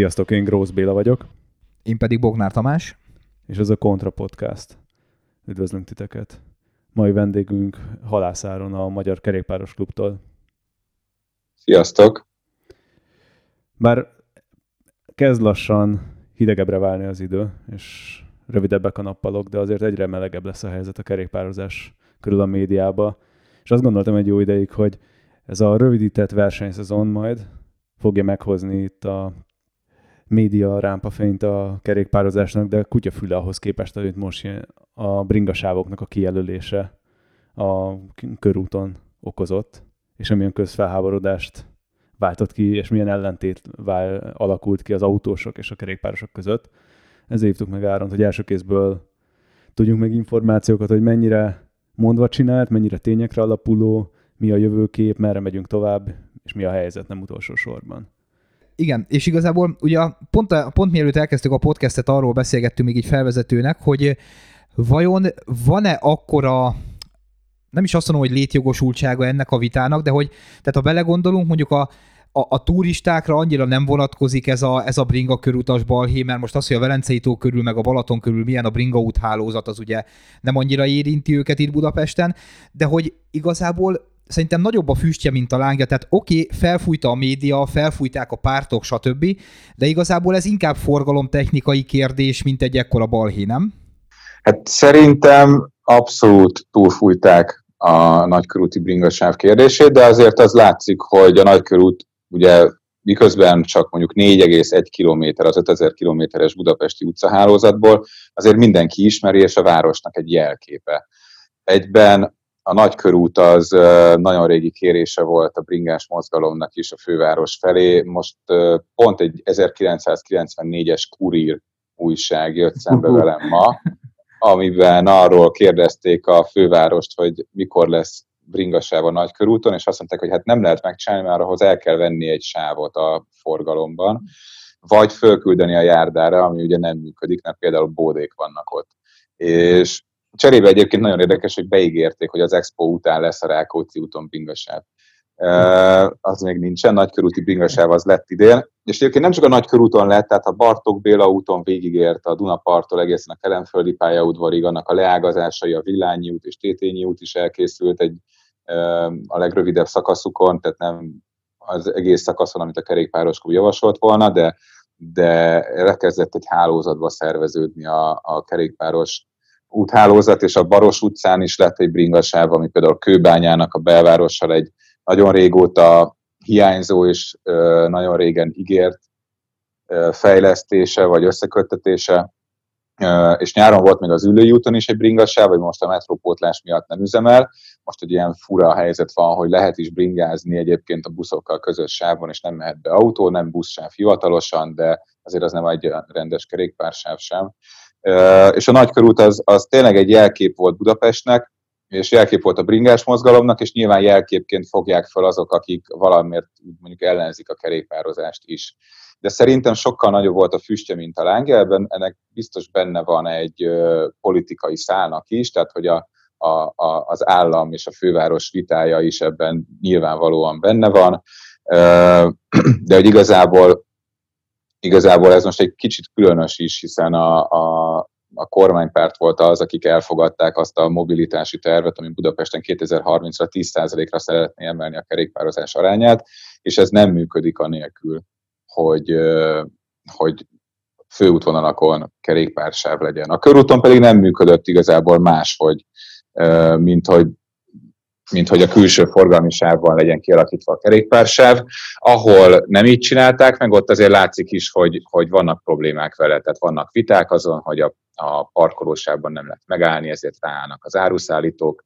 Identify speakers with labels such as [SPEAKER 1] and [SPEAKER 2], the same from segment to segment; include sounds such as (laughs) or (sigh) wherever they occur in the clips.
[SPEAKER 1] Sziasztok, én Grósz Béla vagyok,
[SPEAKER 2] Én pedig Bognár Tamás.
[SPEAKER 1] és ez a Kontra Podcast. Üdvözlünk titeket. Mai vendégünk Halászáron a Magyar Kerékpáros Klubtól.
[SPEAKER 3] Sziasztok!
[SPEAKER 1] Bár kezd lassan hidegebbre válni az idő, és rövidebbek a nappalok, de azért egyre melegebb lesz a helyzet a kerékpározás körül a médiába. És azt gondoltam egy jó ideig, hogy ez a rövidített versenyszezon majd fogja meghozni itt a média rámpafényt a kerékpározásnak, de kutyafüle ahhoz képest, hogy most a bringasávoknak a kijelölése a körúton okozott, és amilyen közfelháborodást váltott ki, és milyen ellentét vál, alakult ki az autósok és a kerékpárosok között. Ezért hívtuk meg Áront, hogy első kézből tudjunk meg információkat, hogy mennyire mondva csinált, mennyire tényekre alapuló, mi a jövőkép, merre megyünk tovább, és mi a helyzet nem utolsó sorban.
[SPEAKER 2] Igen, és igazából ugye pont, pont mielőtt elkezdtük a podcastet, arról beszélgettünk még így felvezetőnek, hogy vajon van-e akkora nem is azt mondom, hogy létjogosultsága ennek a vitának, de hogy, tehát ha belegondolunk, mondjuk a, a, a turistákra annyira nem vonatkozik ez a, ez a bringa körutas balhé, mert most az, hogy a Velencei tó körül, meg a Balaton körül milyen a bringa úthálózat, az ugye nem annyira érinti őket itt Budapesten, de hogy igazából szerintem nagyobb a füstje, mint a lángja, tehát oké, okay, felfújta a média, felfújták a pártok, stb., de igazából ez inkább forgalomtechnikai kérdés, mint egy ekkora balhé, nem?
[SPEAKER 3] Hát szerintem abszolút túlfújták a nagykörúti bringasáv kérdését, de azért az látszik, hogy a nagykörút ugye miközben csak mondjuk 4,1 km az 5000 kilométeres budapesti utcahálózatból, azért mindenki ismeri, és a városnak egy jelképe. Egyben a nagykörút az nagyon régi kérése volt a bringás mozgalomnak is a főváros felé. Most pont egy 1994-es kurír újság jött szembe velem ma, amiben arról kérdezték a fővárost, hogy mikor lesz bringasáv a nagykörúton, és azt mondták, hogy hát nem lehet megcsinálni, mert ahhoz el kell venni egy sávot a forgalomban, vagy fölküldeni a járdára, ami ugye nem működik, mert például bódék vannak ott. És cserébe egyébként nagyon érdekes, hogy beígérték, hogy az Expo után lesz a Rákóczi úton bringasáv. Az még nincsen, nagykörúti bringasáv az lett idén. És egyébként nem csak a nagykörúton lett, tehát a Bartók Béla úton végigért a Dunaparttól egészen a Kelenföldi pályaudvarig, annak a leágazásai, a Villányi út és Tétényi út is elkészült egy a legrövidebb szakaszukon, tehát nem az egész szakaszon, amit a kerékpáros javasolt volna, de, de elkezdett egy hálózatba szerveződni a, a kerékpáros úthálózat, és a Baros utcán is lett egy bringasáv, ami például Kőbányának a belvárossal egy nagyon régóta hiányzó és nagyon régen ígért fejlesztése vagy összeköttetése, és nyáron volt még az ülői úton is egy bringasáv, vagy most a metrópótlás miatt nem üzemel. Most egy ilyen fura helyzet van, hogy lehet is bringázni egyébként a buszokkal közös sávon, és nem mehet be autó, nem buszsáv hivatalosan, de azért az nem egy rendes kerékpársáv sem. És a nagykörút az, az tényleg egy jelkép volt Budapestnek, és jelkép volt a bringás mozgalomnak, és nyilván jelképként fogják fel azok, akik valamiért mondjuk ellenzik a kerékpározást is. De szerintem sokkal nagyobb volt a füstje, mint a lángelben, ennek biztos benne van egy politikai szálnak is, tehát hogy a, a, a, az állam és a főváros vitája is ebben nyilvánvalóan benne van, (clears throat) de hogy igazából igazából ez most egy kicsit különös is, hiszen a, a, a kormánypárt volt az, akik elfogadták azt a mobilitási tervet, ami Budapesten 2030-ra 10%-ra szeretné emelni a kerékpározás arányát, és ez nem működik anélkül, hogy, hogy főútvonalakon kerékpársáv legyen. A körúton pedig nem működött igazából máshogy, mint hogy mint hogy a külső forgalmi sávban legyen kialakítva a kerékpársáv. Ahol nem így csinálták, meg ott azért látszik is, hogy, hogy vannak problémák vele, tehát vannak viták azon, hogy a, a parkolósávban nem lehet megállni, ezért ráállnak az áruszállítók.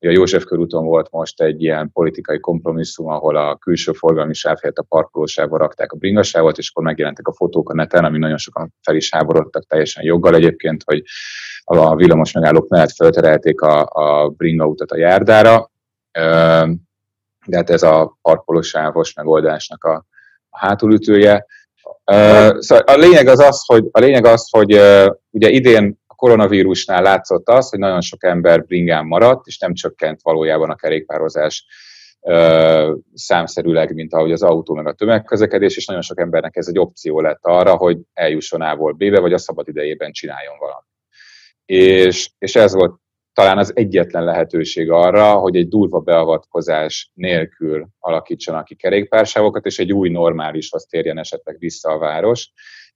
[SPEAKER 3] A József körúton volt most egy ilyen politikai kompromisszum, ahol a külső forgalmi sáv helyett a parkolósávba rakták a bringasávot, és akkor megjelentek a fotók a neten, ami nagyon sokan fel is háborodtak teljesen joggal egyébként, hogy a villamos megállók mellett felterelték a, a bringa utat a járdára, de hát ez a parkolósávos megoldásnak a, a hátulütője. Szóval a lényeg az az, hogy, a lényeg az, hogy ugye idén a koronavírusnál látszott az, hogy nagyon sok ember bringán maradt, és nem csökkent valójában a kerékpározás számszerűleg, mint ahogy az autó meg a tömegközlekedés, és nagyon sok embernek ez egy opció lett arra, hogy eljusson A-ból B-be, vagy a szabad idejében csináljon valamit. És, és ez volt talán az egyetlen lehetőség arra, hogy egy durva beavatkozás nélkül alakítsanak ki kerékpársávokat, és egy új normálishoz térjen esetleg vissza a város.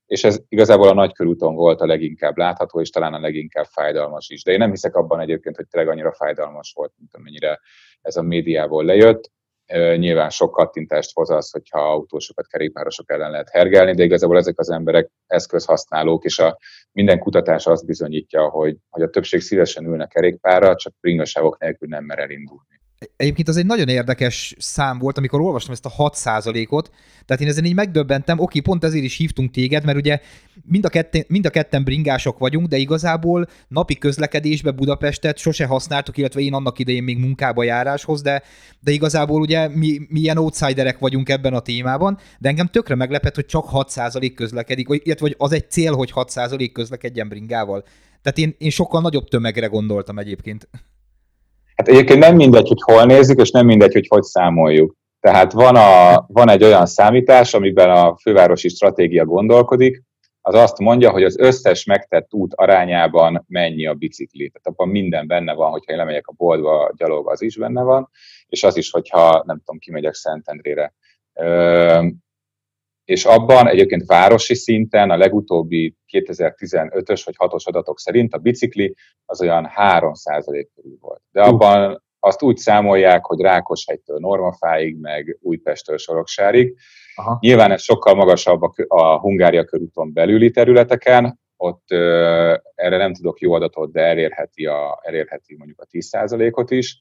[SPEAKER 3] És ez igazából a nagykörúton volt a leginkább látható, és talán a leginkább fájdalmas is. De én nem hiszek abban egyébként, hogy tényleg annyira fájdalmas volt, mint amennyire ez a médiából lejött. Nyilván sok kattintást hoz az, hogyha autósokat, kerékpárosok ellen lehet hergelni, de igazából ezek az emberek eszközhasználók, és a minden kutatás azt bizonyítja, hogy, hogy a többség szívesen ülne kerékpárra, csak bringasávok nélkül nem mer elindulni.
[SPEAKER 2] Egyébként az egy nagyon érdekes szám volt, amikor olvastam ezt a 6%-ot, tehát én ezen így megdöbbentem, oké, pont ezért is hívtunk téged, mert ugye mind a, ketten, mind a ketten bringások vagyunk, de igazából napi közlekedésbe Budapestet sose használtuk, illetve én annak idején még munkába járáshoz, de, de igazából ugye mi, mi ilyen outsiderek vagyunk ebben a témában, de engem tökre meglepett, hogy csak 6% közlekedik, vagy, illetve hogy az egy cél, hogy 6% közlekedjen bringával. Tehát én, én sokkal nagyobb tömegre gondoltam egyébként.
[SPEAKER 3] Hát egyébként nem mindegy, hogy hol nézzük, és nem mindegy, hogy hogy számoljuk. Tehát van, a, van egy olyan számítás, amiben a fővárosi stratégia gondolkodik, az azt mondja, hogy az összes megtett út arányában mennyi a bicikli. Tehát abban minden benne van, hogyha én lemegyek a boltba gyalog, az is benne van, és az is, hogyha nem tudom, kimegyek Szentendrére és abban egyébként városi szinten a legutóbbi 2015-ös vagy 6-os adatok szerint a bicikli az olyan 3% körül volt. De abban azt úgy számolják, hogy Rákoshegytől Normafáig, meg Újpesttől Soroksárig. Aha. Nyilván ez sokkal magasabb a, Hungária körúton belüli területeken, ott ö, erre nem tudok jó adatot, de elérheti, a, elérheti mondjuk a 10%-ot is.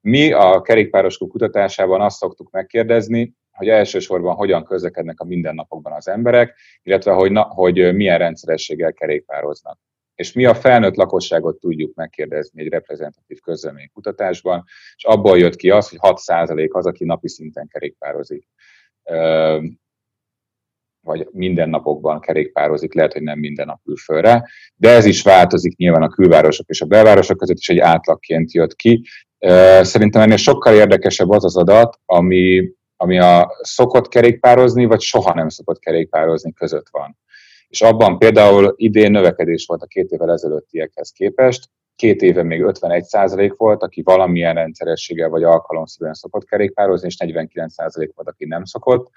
[SPEAKER 3] Mi a kerékpároskú kutatásában azt szoktuk megkérdezni, hogy elsősorban hogyan közlekednek a mindennapokban az emberek, illetve hogy, na, hogy milyen rendszerességgel kerékpároznak. És mi a felnőtt lakosságot tudjuk megkérdezni egy reprezentatív kutatásban, és abból jött ki az, hogy 6% az, aki napi szinten kerékpározik vagy mindennapokban kerékpározik, lehet, hogy nem minden nap ül fölre, de ez is változik nyilván a külvárosok és a belvárosok között is egy átlagként jött ki. Szerintem ennél sokkal érdekesebb az az adat, ami ami a szokott kerékpározni, vagy soha nem szokott kerékpározni között van. És abban például idén növekedés volt a két évvel ezelőttiekhez képest, két éve még 51% volt, aki valamilyen rendszerességgel vagy alkalomszerűen szokott kerékpározni, és 49% volt, aki nem szokott,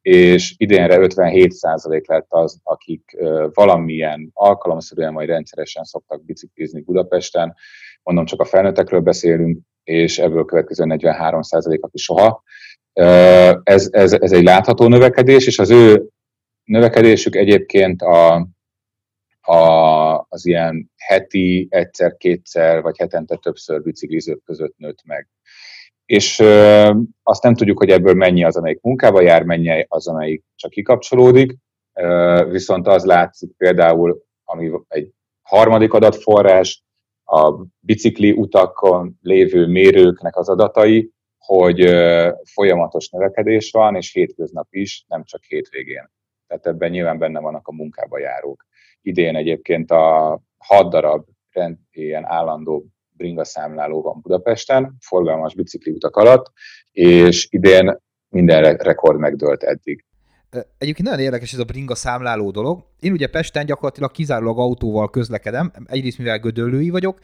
[SPEAKER 3] és idénre 57% lett az, akik valamilyen alkalomszerűen vagy rendszeresen szoktak biciklizni Budapesten. Mondom, csak a felnőttekről beszélünk, és ebből következő 43% aki soha. Ez, ez, ez egy látható növekedés, és az ő növekedésük egyébként a, a, az ilyen heti egyszer-kétszer, vagy hetente többször biciklizők között nőtt meg. És ö, azt nem tudjuk, hogy ebből mennyi az, amelyik munkába jár, mennyi az, amelyik csak kikapcsolódik, ö, viszont az látszik például, ami egy harmadik adatforrás, a bicikli utakon lévő mérőknek az adatai, hogy folyamatos növekedés van, és hétköznap is, nem csak hétvégén. Tehát ebben nyilván benne vannak a munkába járók. Idén egyébként a hat darab rend, ilyen állandó bringa számláló van Budapesten, forgalmas bicikli utak alatt, és idén minden rekord megdőlt eddig.
[SPEAKER 2] Egyébként nagyon érdekes ez a bringa számláló dolog. Én ugye Pesten gyakorlatilag kizárólag autóval közlekedem, egyrészt mivel gödöllői vagyok,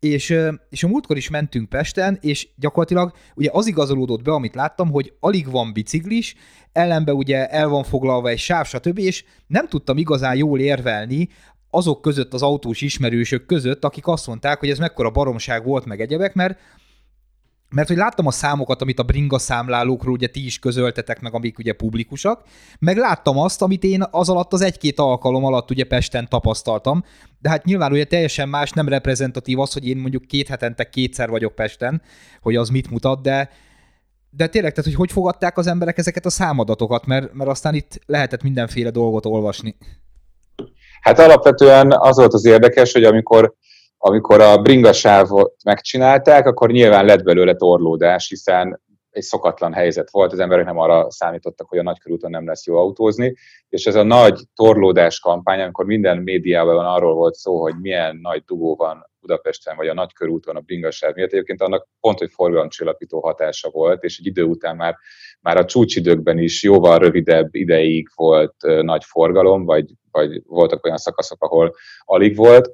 [SPEAKER 2] és, és a múltkor is mentünk Pesten, és gyakorlatilag ugye az igazolódott be, amit láttam, hogy alig van biciklis, ellenbe ugye el van foglalva egy sáv, stb., és nem tudtam igazán jól érvelni azok között, az autós ismerősök között, akik azt mondták, hogy ez mekkora baromság volt meg egyebek, mert mert hogy láttam a számokat, amit a bringa számlálókról ugye ti is közöltetek meg, amik ugye publikusak, meg láttam azt, amit én az alatt az egy-két alkalom alatt ugye Pesten tapasztaltam, de hát nyilván ugye teljesen más, nem reprezentatív az, hogy én mondjuk két hetente kétszer vagyok Pesten, hogy az mit mutat, de, de tényleg, tehát hogy hogy fogadták az emberek ezeket a számadatokat, mert, mert aztán itt lehetett mindenféle dolgot olvasni.
[SPEAKER 3] Hát alapvetően az volt az érdekes, hogy amikor amikor a bringasávot megcsinálták, akkor nyilván lett belőle torlódás, hiszen egy szokatlan helyzet volt, az emberek nem arra számítottak, hogy a nagykörúton nem lesz jó autózni, és ez a nagy torlódás kampány, amikor minden médiában arról volt szó, hogy milyen nagy dugó van Budapesten, vagy a Nagykörúton a bringasáv miatt, egyébként annak pont, hogy forgalomcsillapító hatása volt, és egy idő után már, már a csúcsidőkben is jóval rövidebb ideig volt nagy forgalom, vagy, vagy voltak olyan szakaszok, ahol alig volt,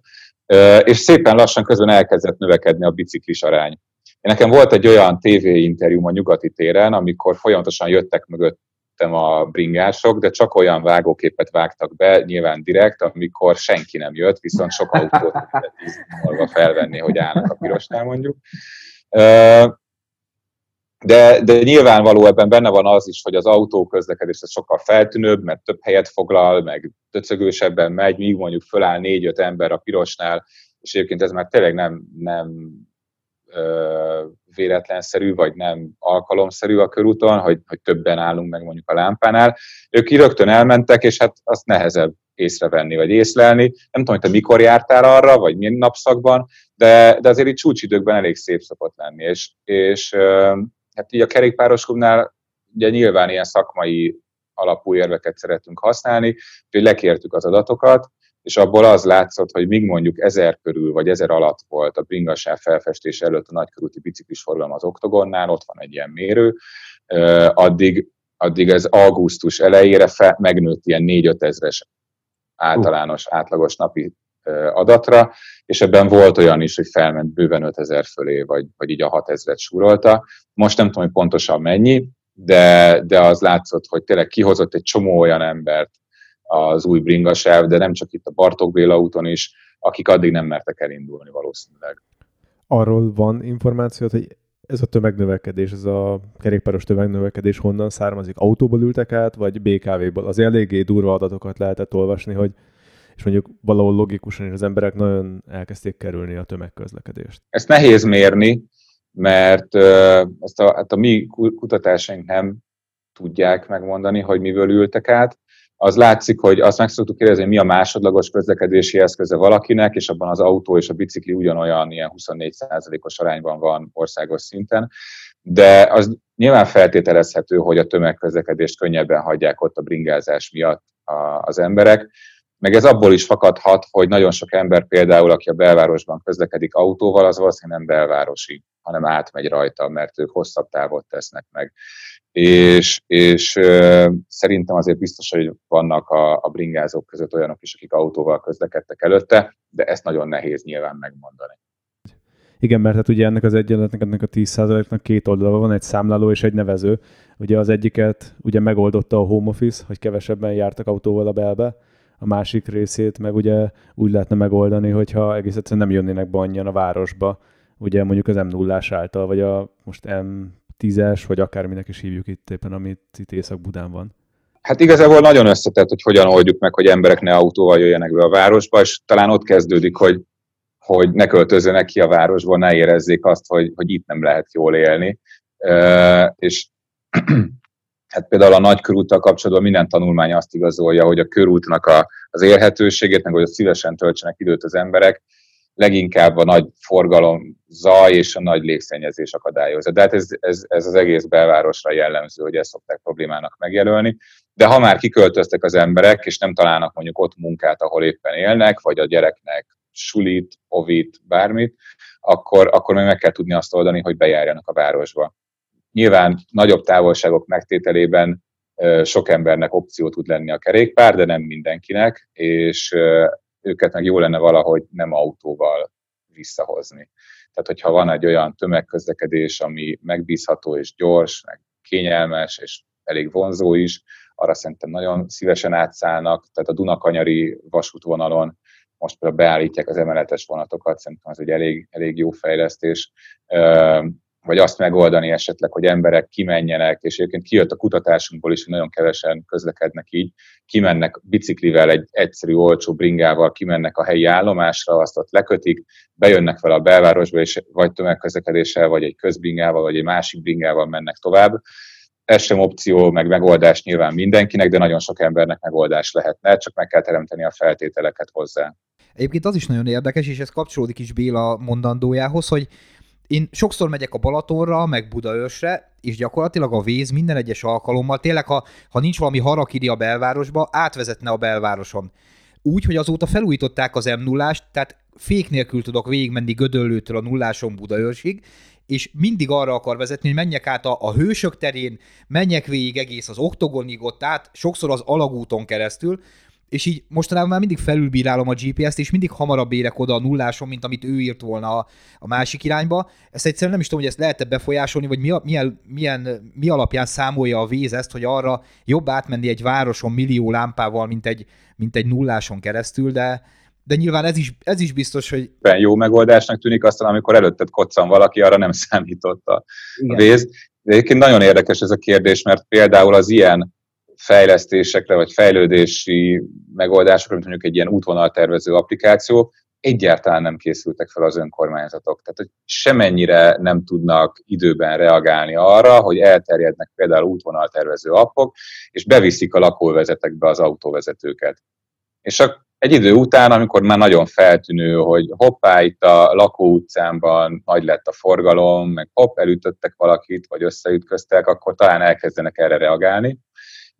[SPEAKER 3] és szépen lassan közben elkezdett növekedni a biciklis arány. Nekem volt egy olyan tévéinterjú a nyugati téren, amikor folyamatosan jöttek mögött a bringások, de csak olyan vágóképet vágtak be, nyilván direkt, amikor senki nem jött, viszont sok autót lehetett felvenni, hogy állnak a pirosnál mondjuk. De, de nyilvánvaló ebben benne van az is, hogy az autóközlekedés az sokkal feltűnőbb, mert több helyet foglal, meg döcögősebben megy, míg mondjuk föláll négy-öt ember a pirosnál, és egyébként ez már tényleg nem, nem ö, véletlenszerű, vagy nem alkalomszerű a körúton, hogy, hogy többen állunk meg mondjuk a lámpánál. Ők ki rögtön elmentek, és hát azt nehezebb észrevenni, vagy észlelni. Nem tudom, hogy te mikor jártál arra, vagy milyen napszakban, de, de azért itt csúcsidőkben elég szép szokott lenni, és, és hát így a kerékpáros klubnál ugye nyilván ilyen szakmai alapú érveket szeretünk használni, úgyhogy lekértük az adatokat, és abból az látszott, hogy míg mondjuk ezer körül vagy ezer alatt volt a bringasáv felfestés előtt a nagykörúti biciklis forgalom az oktogonnál, ott van egy ilyen mérő, addig, addig ez augusztus elejére fe, megnőtt ilyen 4-5 ezres általános, átlagos napi adatra, és ebben volt olyan is, hogy felment bőven 5000 fölé, vagy, vagy így a 6000-et súrolta. Most nem tudom, hogy pontosan mennyi, de, de az látszott, hogy tényleg kihozott egy csomó olyan embert az új bringasáv, de nem csak itt a Bartók Béla úton is, akik addig nem mertek elindulni valószínűleg.
[SPEAKER 1] Arról van információt, hogy ez a tömegnövekedés, ez a kerékpáros tömegnövekedés honnan származik? Autóból ültek át, vagy BKV-ból? Az eléggé durva adatokat lehetett olvasni, hogy és mondjuk valahol logikusan az emberek nagyon elkezdték kerülni a tömegközlekedést.
[SPEAKER 3] Ezt nehéz mérni, mert ezt a, hát a mi kutatásaink nem tudják megmondani, hogy miből ültek át. Az látszik, hogy azt meg szoktuk kérdezni, hogy mi a másodlagos közlekedési eszköze valakinek, és abban az autó és a bicikli ugyanolyan ilyen 24%-os arányban van országos szinten. De az nyilván feltételezhető, hogy a tömegközlekedést könnyebben hagyják ott a bringázás miatt az emberek. Meg ez abból is fakadhat, hogy nagyon sok ember például, aki a belvárosban közlekedik autóval, az valószínűleg nem belvárosi, hanem átmegy rajta, mert ők hosszabb távot tesznek meg. És, és ö, szerintem azért biztos, hogy vannak a, a bringázók között olyanok is, akik autóval közlekedtek előtte, de ezt nagyon nehéz nyilván megmondani.
[SPEAKER 1] Igen, mert hát ugye ennek az egyenletnek, ennek a 10%-nak két oldala van, egy számláló és egy nevező. Ugye az egyiket ugye megoldotta a home office, hogy kevesebben jártak autóval a belbe, a másik részét meg ugye úgy lehetne megoldani, hogyha egész egyszerűen nem jönnének be annyian a városba, ugye mondjuk az m 0 által, vagy a most M10-es, vagy akárminek is hívjuk itt éppen, amit itt Észak-Budán van.
[SPEAKER 3] Hát igazából nagyon összetett, hogy hogyan oldjuk meg, hogy emberek ne autóval jöjjenek be a városba, és talán ott kezdődik, hogy, hogy ne költözzenek ki a városból, ne érezzék azt, hogy, hogy itt nem lehet jól élni. Uh, és hát például a nagy körúttal kapcsolatban minden tanulmány azt igazolja, hogy a körútnak a, az érhetőségét, meg hogy szívesen töltsenek időt az emberek, leginkább a nagy forgalom zaj és a nagy légszennyezés akadályozza. De hát ez, ez, ez az egész belvárosra jellemző, hogy ezt szokták problémának megjelölni. De ha már kiköltöztek az emberek, és nem találnak mondjuk ott munkát, ahol éppen élnek, vagy a gyereknek sulit, ovit, bármit, akkor, akkor meg meg kell tudni azt oldani, hogy bejárjanak a városba. Nyilván nagyobb távolságok megtételében sok embernek opció tud lenni a kerékpár, de nem mindenkinek, és őket meg jó lenne valahogy nem autóval visszahozni. Tehát, hogyha van egy olyan tömegközlekedés, ami megbízható és gyors, meg kényelmes, és elég vonzó is, arra szerintem nagyon szívesen átszállnak, tehát a Dunakanyari vasútvonalon most például beállítják az emeletes vonatokat, szerintem az egy elég, elég jó fejlesztés vagy azt megoldani esetleg, hogy emberek kimenjenek, és egyébként kijött a kutatásunkból is, hogy nagyon kevesen közlekednek így, kimennek biciklivel, egy egyszerű, olcsó bringával, kimennek a helyi állomásra, azt ott lekötik, bejönnek fel a belvárosba, és vagy tömegközlekedéssel, vagy egy közbringával, vagy egy másik bringával mennek tovább. Ez sem opció, meg megoldás nyilván mindenkinek, de nagyon sok embernek megoldás lehetne, csak meg kell teremteni a feltételeket hozzá.
[SPEAKER 2] Egyébként az is nagyon érdekes, és ez kapcsolódik is Béla mondandójához, hogy én sokszor megyek a Balatonra, meg Budaörsre, és gyakorlatilag a víz minden egyes alkalommal, tényleg, ha, ha nincs valami harakiri a belvárosba, átvezetne a belvároson. Úgy, hogy azóta felújították az m 0 tehát fék nélkül tudok végigmenni Gödöllőtől a nulláson Budaörsig, és mindig arra akar vezetni, hogy menjek át a, a hősök terén, menjek végig egész az oktogonig ott át, sokszor az alagúton keresztül, és így mostanában már mindig felülbírálom a GPS-t, és mindig hamarabb érek oda a nulláson, mint amit ő írt volna a, a másik irányba. Ezt egyszerűen nem is tudom, hogy ezt lehet-e befolyásolni, vagy mi, a, milyen, milyen, mi alapján számolja a víz ezt, hogy arra jobb átmenni egy városon millió lámpával, mint egy, mint egy nulláson keresztül, de, de nyilván ez is, ez is biztos, hogy...
[SPEAKER 3] Jó megoldásnak tűnik aztán, amikor előtted koccan valaki, arra nem (laughs) számított a Igen. víz. De egyébként nagyon érdekes ez a kérdés, mert például az ilyen fejlesztésekre, vagy fejlődési megoldásokra, mint mondjuk egy ilyen útvonaltervező applikáció, egyáltalán nem készültek fel az önkormányzatok. Tehát, hogy semennyire nem tudnak időben reagálni arra, hogy elterjednek például útvonaltervező appok, és beviszik a lakóvezetekbe az autóvezetőket. És a, egy idő után, amikor már nagyon feltűnő, hogy hoppá, itt a lakóutcámban nagy lett a forgalom, meg hopp, elütöttek valakit, vagy összeütköztek, akkor talán elkezdenek erre reagálni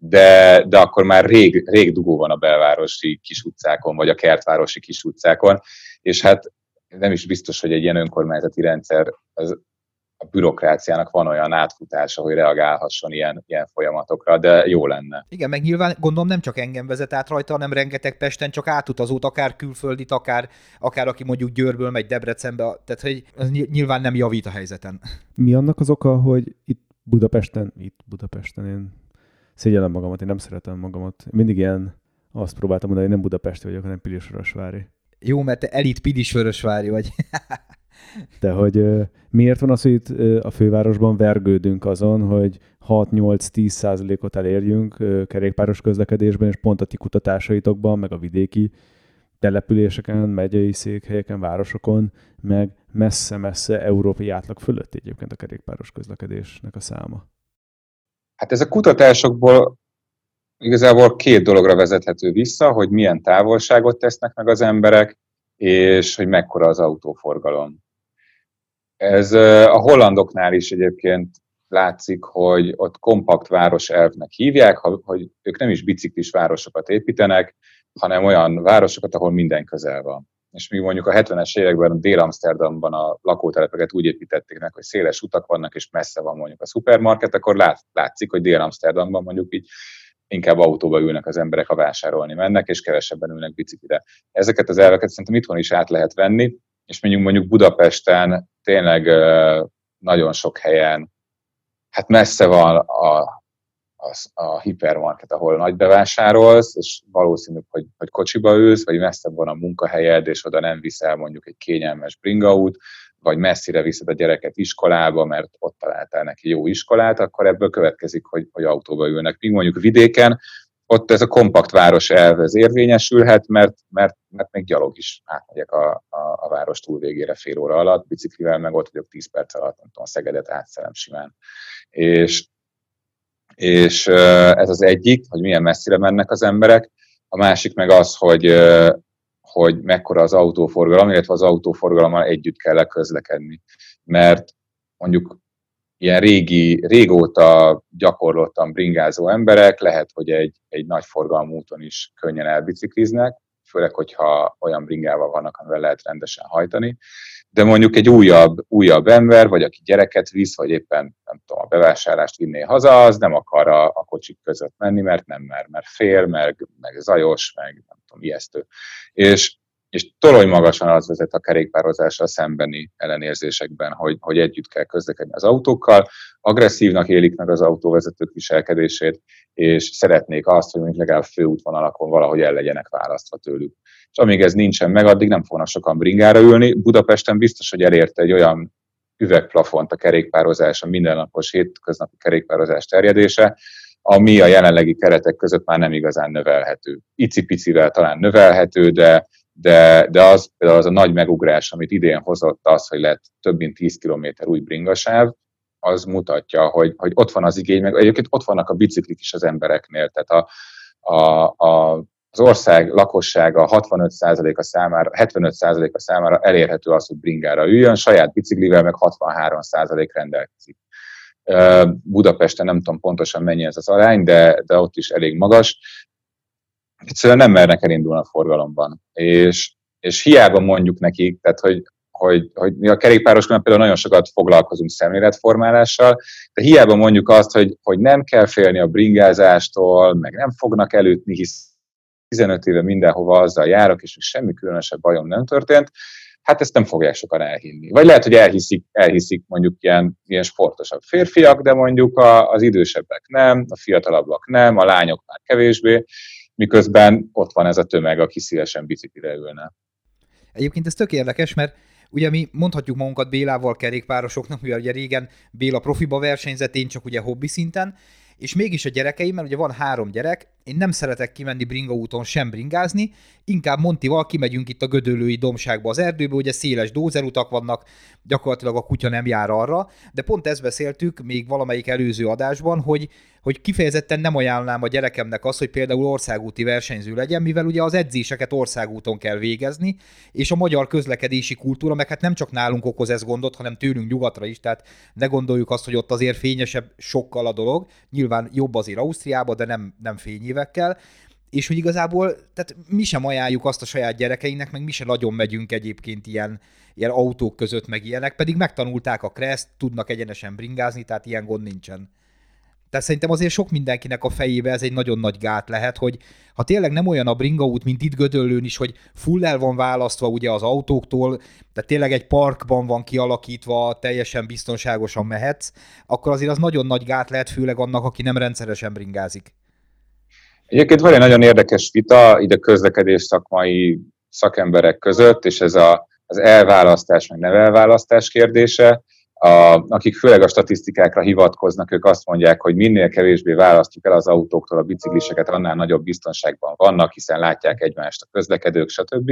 [SPEAKER 3] de, de akkor már rég, rég dugó van a belvárosi kis utcákon, vagy a kertvárosi kis utcákon, és hát nem is biztos, hogy egy ilyen önkormányzati rendszer az a bürokráciának van olyan átfutása, hogy reagálhasson ilyen, ilyen folyamatokra, de jó lenne.
[SPEAKER 2] Igen, meg nyilván gondolom nem csak engem vezet át rajta, hanem rengeteg Pesten csak átutazót, akár külföldit, akár, akár aki mondjuk Győrből megy Debrecenbe, tehát hogy ez nyilván nem javít a helyzeten.
[SPEAKER 1] Mi annak az oka, hogy itt Budapesten, itt Budapesten én szégyellem magamat, én nem szeretem magamat. Mindig ilyen azt próbáltam mondani, hogy nem Budapesti vagyok, hanem Pilisvörösvári.
[SPEAKER 2] Jó, mert te elit Pilisvörösvári vagy. (laughs)
[SPEAKER 1] De hogy miért van az, hogy itt a fővárosban vergődünk azon, hogy 6-8-10 százalékot elérjünk kerékpáros közlekedésben, és pont a ti kutatásaitokban, meg a vidéki településeken, megyei székhelyeken, városokon, meg messze-messze európai átlag fölött egyébként a kerékpáros közlekedésnek a száma.
[SPEAKER 3] Hát ez a kutatásokból igazából két dologra vezethető vissza, hogy milyen távolságot tesznek meg az emberek, és hogy mekkora az autóforgalom. Ez a hollandoknál is egyébként látszik, hogy ott kompakt város elvnek hívják, hogy ők nem is biciklis városokat építenek, hanem olyan városokat, ahol minden közel van és mi mondjuk a 70-es években Dél-Amsterdamban a lakótelepeket úgy építették meg, hogy széles utak vannak, és messze van mondjuk a szupermarket, akkor lát, látszik, hogy Dél-Amsterdamban mondjuk így inkább autóba ülnek az emberek, ha vásárolni mennek, és kevesebben ülnek biciklire. Ezeket az elveket szerintem itthon is át lehet venni, és mondjuk mondjuk Budapesten tényleg nagyon sok helyen, hát messze van a a hipermarket, ahol nagy bevásárolsz, és valószínű, hogy, hogy kocsiba ülsz, vagy messzebb van a munkahelyed, és oda nem viszel mondjuk egy kényelmes bringaút, vagy messzire viszed a gyereket iskolába, mert ott találtál neki jó iskolát, akkor ebből következik, hogy, hogy autóba ülnek. Míg mondjuk vidéken, ott ez a kompakt város elv ez érvényesülhet, mert, mert, mert még gyalog is átmegyek a, a, a város túl végére fél óra alatt, biciklivel meg ott vagyok 10 perc alatt, nem tudom, Szegedet átszelem simán. És, és ez az egyik, hogy milyen messzire mennek az emberek, a másik meg az, hogy, hogy mekkora az autóforgalom, illetve az autóforgalommal együtt kell közlekedni. Mert mondjuk ilyen régi, régóta gyakorlottan bringázó emberek lehet, hogy egy, egy nagy forgalmú úton is könnyen elbicikliznek, főleg, hogyha olyan bringával vannak, amivel lehet rendesen hajtani, de mondjuk egy újabb, újabb ember, vagy aki gyereket visz, vagy éppen nem tudom, a bevásárlást vinné haza, az nem akar a, a kocsik között menni, mert nem mer, mert fél, meg, meg zajos, meg nem tudom, ijesztő. És, és torony magasan az vezet a kerékpározással szembeni ellenérzésekben, hogy, hogy együtt kell közlekedni az autókkal, agresszívnak élik meg az autóvezetők viselkedését, és szeretnék azt, hogy mondjuk legalább főútvonalakon valahogy el legyenek választva tőlük és amíg ez nincsen meg, addig nem fognak sokan bringára ülni. Budapesten biztos, hogy elérte egy olyan üvegplafont a kerékpározás, a mindennapos hétköznapi kerékpározás terjedése, ami a jelenlegi keretek között már nem igazán növelhető. Icipicivel talán növelhető, de, de, de az például az a nagy megugrás, amit idén hozott az, hogy lett több mint 10 km új bringasáv, az mutatja, hogy, hogy ott van az igény, meg egyébként ott vannak a biciklik is az embereknél, tehát a, a, a az ország lakossága 65%-a számára, 75%-a számára elérhető az, hogy bringára üljön, saját biciklivel meg 63% rendelkezik. Budapesten nem tudom pontosan mennyi ez az arány, de, de ott is elég magas. Egyszerűen nem mernek elindulni a forgalomban. És, És hiába mondjuk nekik, tehát hogy hogy, hogy mi a kerékpárosoknak például nagyon sokat foglalkozunk szemléletformálással, de hiába mondjuk azt, hogy, hogy nem kell félni a bringázástól, meg nem fognak elütni, hisz 15 éve mindenhova azzal járok, és semmi különösebb bajom nem történt, hát ezt nem fogják sokan elhinni. Vagy lehet, hogy elhiszik, elhiszik mondjuk ilyen, ilyen sportosabb férfiak, de mondjuk a, az idősebbek nem, a fiatalabbak nem, a lányok már kevésbé, miközben ott van ez a tömeg, aki szívesen biciklire ülne.
[SPEAKER 2] Egyébként ez tök érdekes, mert Ugye mi mondhatjuk magunkat Bélával kerékpárosoknak, mivel ugye régen Béla profiba versenyzett, én csak ugye hobbi szinten, és mégis a gyerekeim, mert ugye van három gyerek, én nem szeretek kimenni bringa úton sem bringázni, inkább Montival kimegyünk itt a gödöllői domságba az erdőbe, ugye széles dózerutak vannak, gyakorlatilag a kutya nem jár arra, de pont ezt beszéltük még valamelyik előző adásban, hogy, hogy kifejezetten nem ajánlnám a gyerekemnek azt, hogy például országúti versenyző legyen, mivel ugye az edzéseket országúton kell végezni, és a magyar közlekedési kultúra, meg hát nem csak nálunk okoz ez gondot, hanem tőlünk nyugatra is, tehát ne gondoljuk azt, hogy ott azért fényesebb sokkal a dolog, nyilván jobb azért Ausztriában, de nem, nem fényévekkel, és hogy igazából, tehát mi sem ajánljuk azt a saját gyerekeinknek, meg mi sem nagyon megyünk egyébként ilyen, ilyen autók között, meg ilyenek, pedig megtanulták a kreszt, tudnak egyenesen bringázni, tehát ilyen gond nincsen. Tehát szerintem azért sok mindenkinek a fejébe ez egy nagyon nagy gát lehet, hogy ha tényleg nem olyan a bringaút, mint itt Gödöllőn is, hogy full el van választva ugye az autóktól, tehát tényleg egy parkban van kialakítva, teljesen biztonságosan mehetsz, akkor azért az nagyon nagy gát lehet, főleg annak, aki nem rendszeresen bringázik.
[SPEAKER 3] Egyébként van egy nagyon érdekes vita ide közlekedés szakmai szakemberek között, és ez a, az elválasztás, meg nevelválasztás kérdése. A, akik főleg a statisztikákra hivatkoznak, ők azt mondják, hogy minél kevésbé választjuk el az autóktól a bicikliseket, annál nagyobb biztonságban vannak, hiszen látják egymást a közlekedők, stb.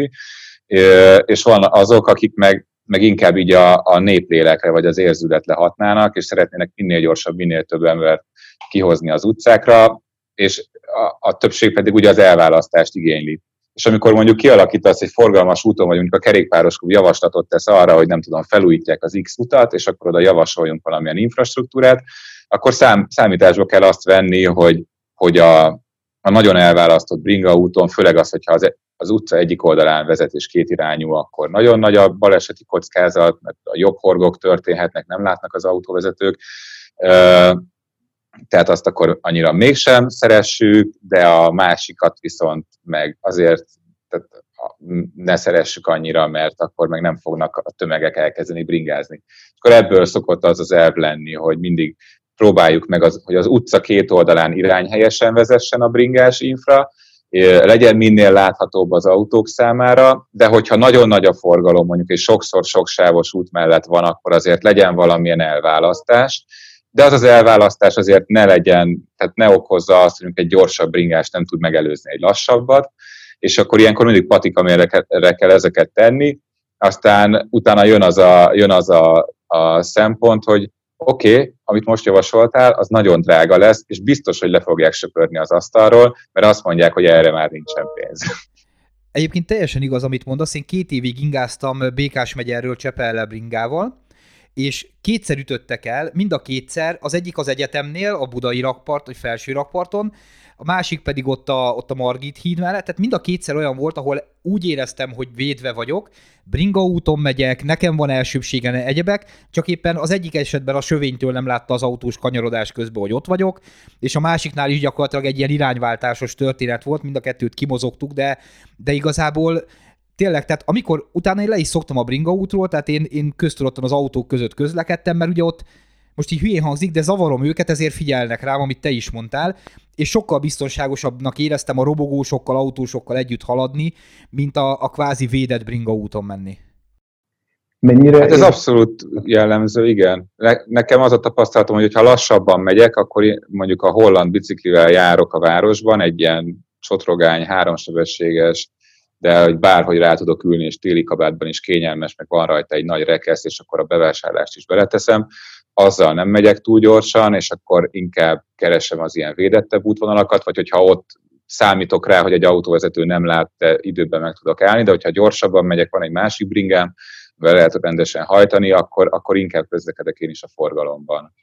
[SPEAKER 3] És van azok, akik meg, meg inkább így a, a néplélekre vagy az érzületre hatnának, és szeretnének minél gyorsabb, minél több embert kihozni az utcákra, és a, a többség pedig ugye az elválasztást igényli. És amikor mondjuk kialakítasz egy forgalmas úton, vagy mondjuk a kerékpáros javaslatot tesz arra, hogy nem tudom, felújítják az X utat, és akkor oda javasoljunk valamilyen infrastruktúrát, akkor szám, számításba kell azt venni, hogy, hogy a, a nagyon elválasztott bringa úton, főleg az, hogyha az, az utca egyik oldalán vezet és két irányú, akkor nagyon nagy a baleseti kockázat, mert a jobb horgok történhetnek, nem látnak az autóvezetők tehát azt akkor annyira mégsem szeressük, de a másikat viszont meg azért tehát ne szeressük annyira, mert akkor meg nem fognak a tömegek elkezdeni bringázni. Akkor ebből szokott az az elv lenni, hogy mindig próbáljuk meg, az, hogy az utca két oldalán irányhelyesen vezessen a bringás infra, legyen minél láthatóbb az autók számára, de hogyha nagyon nagy a forgalom mondjuk, és sokszor sok sávos út mellett van, akkor azért legyen valamilyen elválasztás, de az az elválasztás azért ne legyen, tehát ne okozza azt, hogy egy gyorsabb bringás nem tud megelőzni egy lassabbat, és akkor ilyenkor mindig patikamérre kell ezeket tenni, aztán utána jön az a, jön az a, a szempont, hogy oké, okay, amit most javasoltál, az nagyon drága lesz, és biztos, hogy le fogják söpörni az asztalról, mert azt mondják, hogy erre már nincsen pénz.
[SPEAKER 2] Egyébként teljesen igaz, amit mondasz. Én két évig ingáztam Békás megyerről Csepelle bringával, és kétszer ütöttek el, mind a kétszer, az egyik az egyetemnél, a budai rakpart, vagy felső rakparton, a másik pedig ott a, ott a Margit híd mellett, tehát mind a kétszer olyan volt, ahol úgy éreztem, hogy védve vagyok, bringa úton megyek, nekem van elsőbségen egyebek, csak éppen az egyik esetben a sövénytől nem látta az autós kanyarodás közben, hogy ott vagyok, és a másiknál is gyakorlatilag egy ilyen irányváltásos történet volt, mind a kettőt kimozogtuk, de, de igazából tényleg, tehát amikor utána én le is szoktam a bringa útról, tehát én, én köztudottan az autók között közlekedtem, mert ugye ott most így hülyén hangzik, de zavarom őket, ezért figyelnek rám, amit te is mondtál, és sokkal biztonságosabbnak éreztem a robogósokkal, autósokkal együtt haladni, mint a, a kvázi védett bringa úton menni.
[SPEAKER 3] Mennyire hát ez abszolút jellemző, igen. Nekem az a tapasztalatom, hogy ha lassabban megyek, akkor mondjuk a holland biciklivel járok a városban, egy ilyen csotrogány, háromsebességes de hogy bárhogy rá tudok ülni, és téli kabátban is kényelmes, meg van rajta egy nagy rekesz, és akkor a bevásárlást is beleteszem, azzal nem megyek túl gyorsan, és akkor inkább keresem az ilyen védettebb útvonalakat, vagy hogyha ott számítok rá, hogy egy autóvezető nem lát, de időben meg tudok állni, de hogyha gyorsabban megyek, van egy másik bringám, vele lehet rendesen hajtani, akkor, akkor inkább közlekedek én is a forgalomban.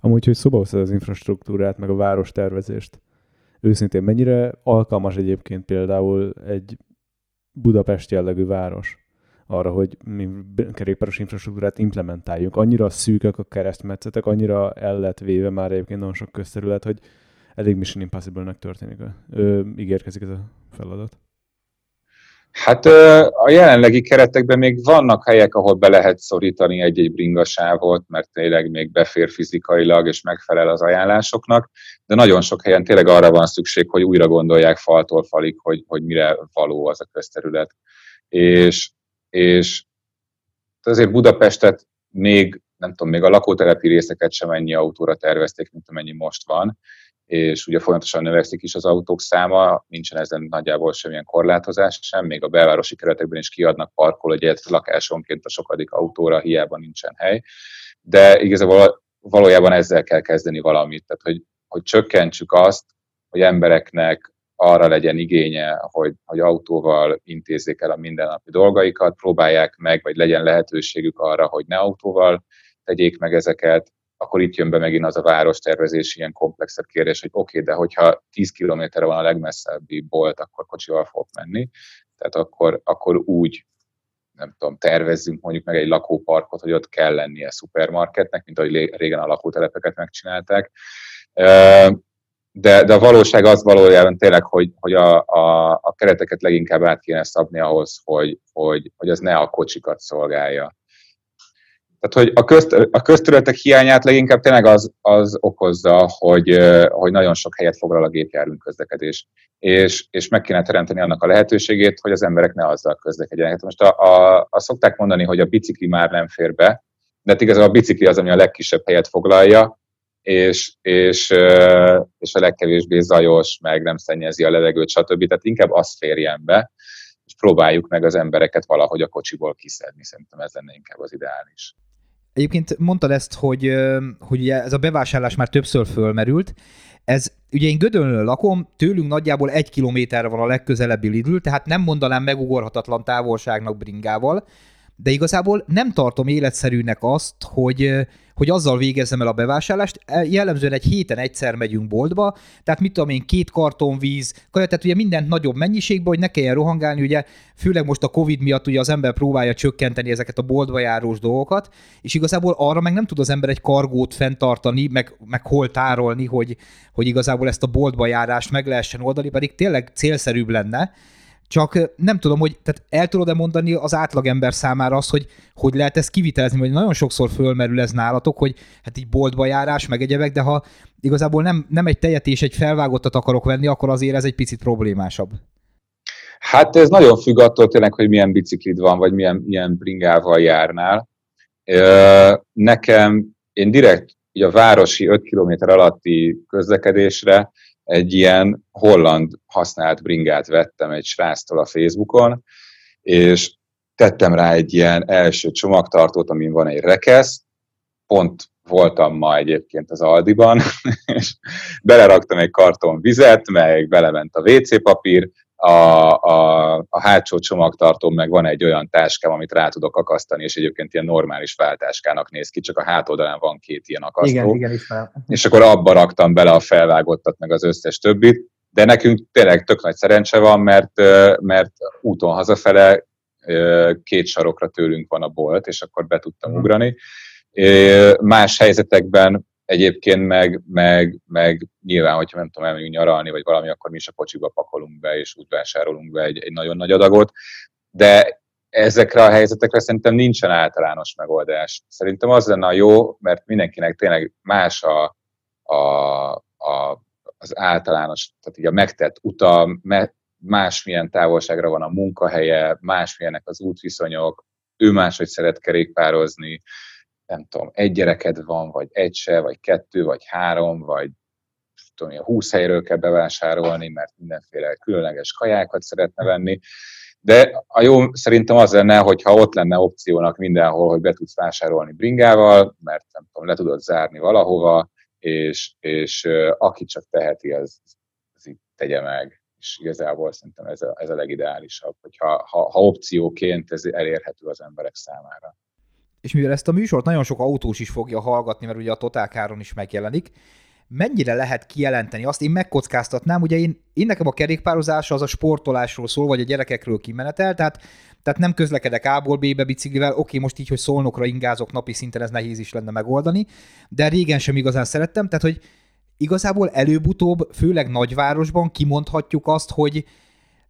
[SPEAKER 1] Amúgy, hogy szóba az infrastruktúrát, meg a várostervezést, őszintén mennyire alkalmas egyébként például egy Budapest jellegű város arra, hogy mi kerékpáros infrastruktúrát implementáljunk. Annyira szűkök a keresztmetszetek, annyira el lett véve már egyébként nagyon sok közterület, hogy elég Mission Impossible-nek történik. Ö, ígérkezik ez a feladat.
[SPEAKER 3] Hát a jelenlegi keretekben még vannak helyek, ahol be lehet szorítani egy-egy bringasávot, mert tényleg még befér fizikailag és megfelel az ajánlásoknak, de nagyon sok helyen tényleg arra van szükség, hogy újra gondolják faltól falig, hogy, hogy mire való az a közterület. És, és azért Budapestet még, nem tudom, még a lakótelepi részeket sem ennyi autóra tervezték, mint amennyi most van, és ugye folyamatosan növekszik is az autók száma, nincsen ezen nagyjából semmilyen korlátozás sem, még a belvárosi keretekben is kiadnak parkológyet lakásonként a sokadik autóra, hiába nincsen hely, de igazából valójában ezzel kell kezdeni valamit, tehát hogy, hogy csökkentsük azt, hogy embereknek arra legyen igénye, hogy, hogy autóval intézzék el a mindennapi dolgaikat, próbálják meg, vagy legyen lehetőségük arra, hogy ne autóval tegyék meg ezeket, akkor itt jön be megint az a várostervezés ilyen komplexebb kérdés, hogy oké, okay, de hogyha 10 kilométerre van a legmesszebbi bolt, akkor kocsival fog menni. Tehát akkor, akkor úgy nem tudom, tervezzünk mondjuk meg egy lakóparkot, hogy ott kell lennie szupermarketnek, mint ahogy régen a lakótelepeket megcsinálták. De, de a valóság az valójában tényleg, hogy, hogy a, a, a kereteket leginkább át kéne szabni ahhoz, hogy, hogy, hogy az ne a kocsikat szolgálja. Tehát, hogy a, közt, a közterületek hiányát leginkább tényleg az, az okozza, hogy, hogy nagyon sok helyet foglal a gépjármű közlekedés. És, és meg kéne teremteni annak a lehetőségét, hogy az emberek ne azzal közlekedjenek. Hát most a, a, a szokták mondani, hogy a bicikli már nem fér be, de hát igazából a bicikli az, ami a legkisebb helyet foglalja, és, és, és a legkevésbé zajos, meg nem szennyezi a levegőt, stb. Tehát inkább az férjen be, próbáljuk meg az embereket valahogy a kocsiból kiszedni. Szerintem ez lenne inkább az ideális.
[SPEAKER 2] Egyébként mondtad ezt, hogy, hogy ez a bevásárlás már többször fölmerült. Ez, ugye én Gödöllön lakom, tőlünk nagyjából egy kilométerre van a legközelebbi Lidl, tehát nem mondanám megugorhatatlan távolságnak bringával, de igazából nem tartom életszerűnek azt, hogy, hogy azzal végezzem el a bevásárlást. E, jellemzően egy héten egyszer megyünk boltba, tehát mit tudom én, két karton víz, kaja, tehát ugye mindent nagyobb mennyiségben, hogy ne kelljen rohangálni, ugye főleg most a Covid miatt ugye az ember próbálja csökkenteni ezeket a boltba járós dolgokat, és igazából arra meg nem tud az ember egy kargót fenntartani, meg, meg hol tárolni, hogy, hogy igazából ezt a boltba járást meg lehessen oldani, pedig tényleg célszerűbb lenne, csak nem tudom, hogy tehát el tudod-e mondani az átlagember számára azt, hogy hogy lehet ezt kivitelezni, vagy nagyon sokszor fölmerül ez nálatok, hogy hát így boltba járás, meg egyebek, de ha igazából nem, nem egy tejet és egy felvágottat akarok venni, akkor azért ez egy picit problémásabb.
[SPEAKER 3] Hát ez nagyon függ attól tényleg, hogy milyen biciklid van, vagy milyen, milyen bringával járnál. Nekem, én direkt így a városi 5 km alatti közlekedésre egy ilyen holland használt bringát vettem egy sráctól a Facebookon, és tettem rá egy ilyen első csomagtartót, amin van egy rekesz, pont voltam ma egyébként az Aldiban, (laughs) és beleraktam egy karton vizet, meg belement a WC papír, a, a, a hátsó csomagtartón meg van egy olyan táskám, amit rá tudok akasztani, és egyébként ilyen normális váltáskának néz ki, csak a hátoldalán van két ilyen akasztó.
[SPEAKER 2] Igen, igen, ismerem.
[SPEAKER 3] És akkor abba raktam bele a felvágottat, meg az összes többit, de nekünk tényleg tök nagy szerencse van, mert, mert úton hazafele két sarokra tőlünk van a bolt, és akkor be tudtam mhm. ugrani. Más helyzetekben Egyébként meg, meg, meg nyilván, hogyha nem tudom, elmegyünk nyaralni, vagy valami, akkor mi is a kocsiba pakolunk be, és úgy vásárolunk be egy, egy nagyon nagy adagot. De ezekre a helyzetekre szerintem nincsen általános megoldás. Szerintem az lenne a jó, mert mindenkinek tényleg más a, a, a, az általános, tehát így a megtett uta, másmilyen távolságra van a munkahelye, másmilyenek az útviszonyok, ő máshogy szeret kerékpározni, nem tudom, egy gyereked van, vagy egy se, vagy kettő, vagy három, vagy tudom, a húsz helyről kell bevásárolni, mert mindenféle különleges kajákat szeretne venni. De a jó szerintem az lenne, hogyha ott lenne opciónak mindenhol, hogy be tudsz vásárolni bringával, mert nem tudom, le tudod zárni valahova, és, és aki csak teheti, az, az így tegye meg. És igazából szerintem ez a, ez a legideálisabb, hogyha ha, ha opcióként ez elérhető az emberek számára
[SPEAKER 2] és mivel ezt a műsort nagyon sok autós is fogja hallgatni, mert ugye a Total Káron is megjelenik, mennyire lehet kijelenteni azt, én megkockáztatnám, ugye én, én nekem a kerékpározás az a sportolásról szól, vagy a gyerekekről kimenetel, tehát, tehát nem közlekedek A-ból B-be biciklivel, oké, most így, hogy szolnokra ingázok napi szinten, ez nehéz is lenne megoldani, de régen sem igazán szerettem, tehát hogy igazából előbb-utóbb, főleg nagyvárosban kimondhatjuk azt, hogy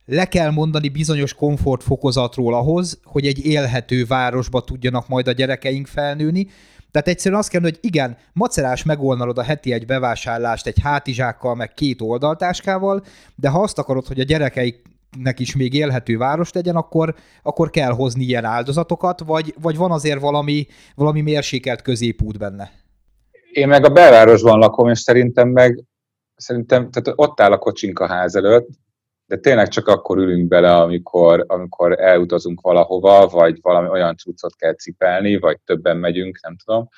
[SPEAKER 2] le kell mondani bizonyos komfortfokozatról ahhoz, hogy egy élhető városba tudjanak majd a gyerekeink felnőni. Tehát egyszerűen azt kell, hogy igen, macerás megoldalod a heti egy bevásárlást egy hátizsákkal, meg két oldaltáskával, de ha azt akarod, hogy a gyerekeiknek is még élhető város legyen, akkor, akkor kell hozni ilyen áldozatokat, vagy, vagy van azért valami, valami mérsékelt középút benne?
[SPEAKER 3] Én meg a belvárosban lakom, és szerintem meg szerintem, tehát ott áll a kocsink a ház előtt, de tényleg csak akkor ülünk bele, amikor, amikor elutazunk valahova, vagy valami olyan cuccot kell cipelni, vagy többen megyünk, nem tudom.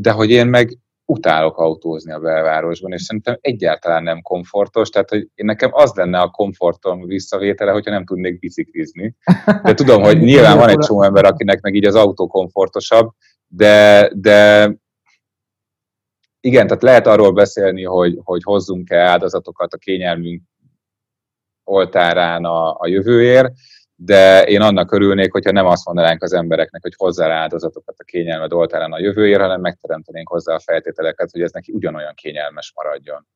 [SPEAKER 3] De hogy én meg utálok autózni a belvárosban, és szerintem egyáltalán nem komfortos, tehát hogy én nekem az lenne a komfortom visszavétele, hogyha nem tudnék biciklizni. De tudom, hogy (laughs) nyilván van egy csomó ember, akinek meg így az autó komfortosabb, de, de igen, tehát lehet arról beszélni, hogy, hogy hozzunk-e áldozatokat a kényelmünk oltárán a, a jövőért, de én annak örülnék, hogyha nem azt mondanánk az embereknek, hogy hozzá áldozatokat a kényelmed oltárán a jövőért, hanem megteremtenénk hozzá a feltételeket, hogy ez neki ugyanolyan kényelmes maradjon.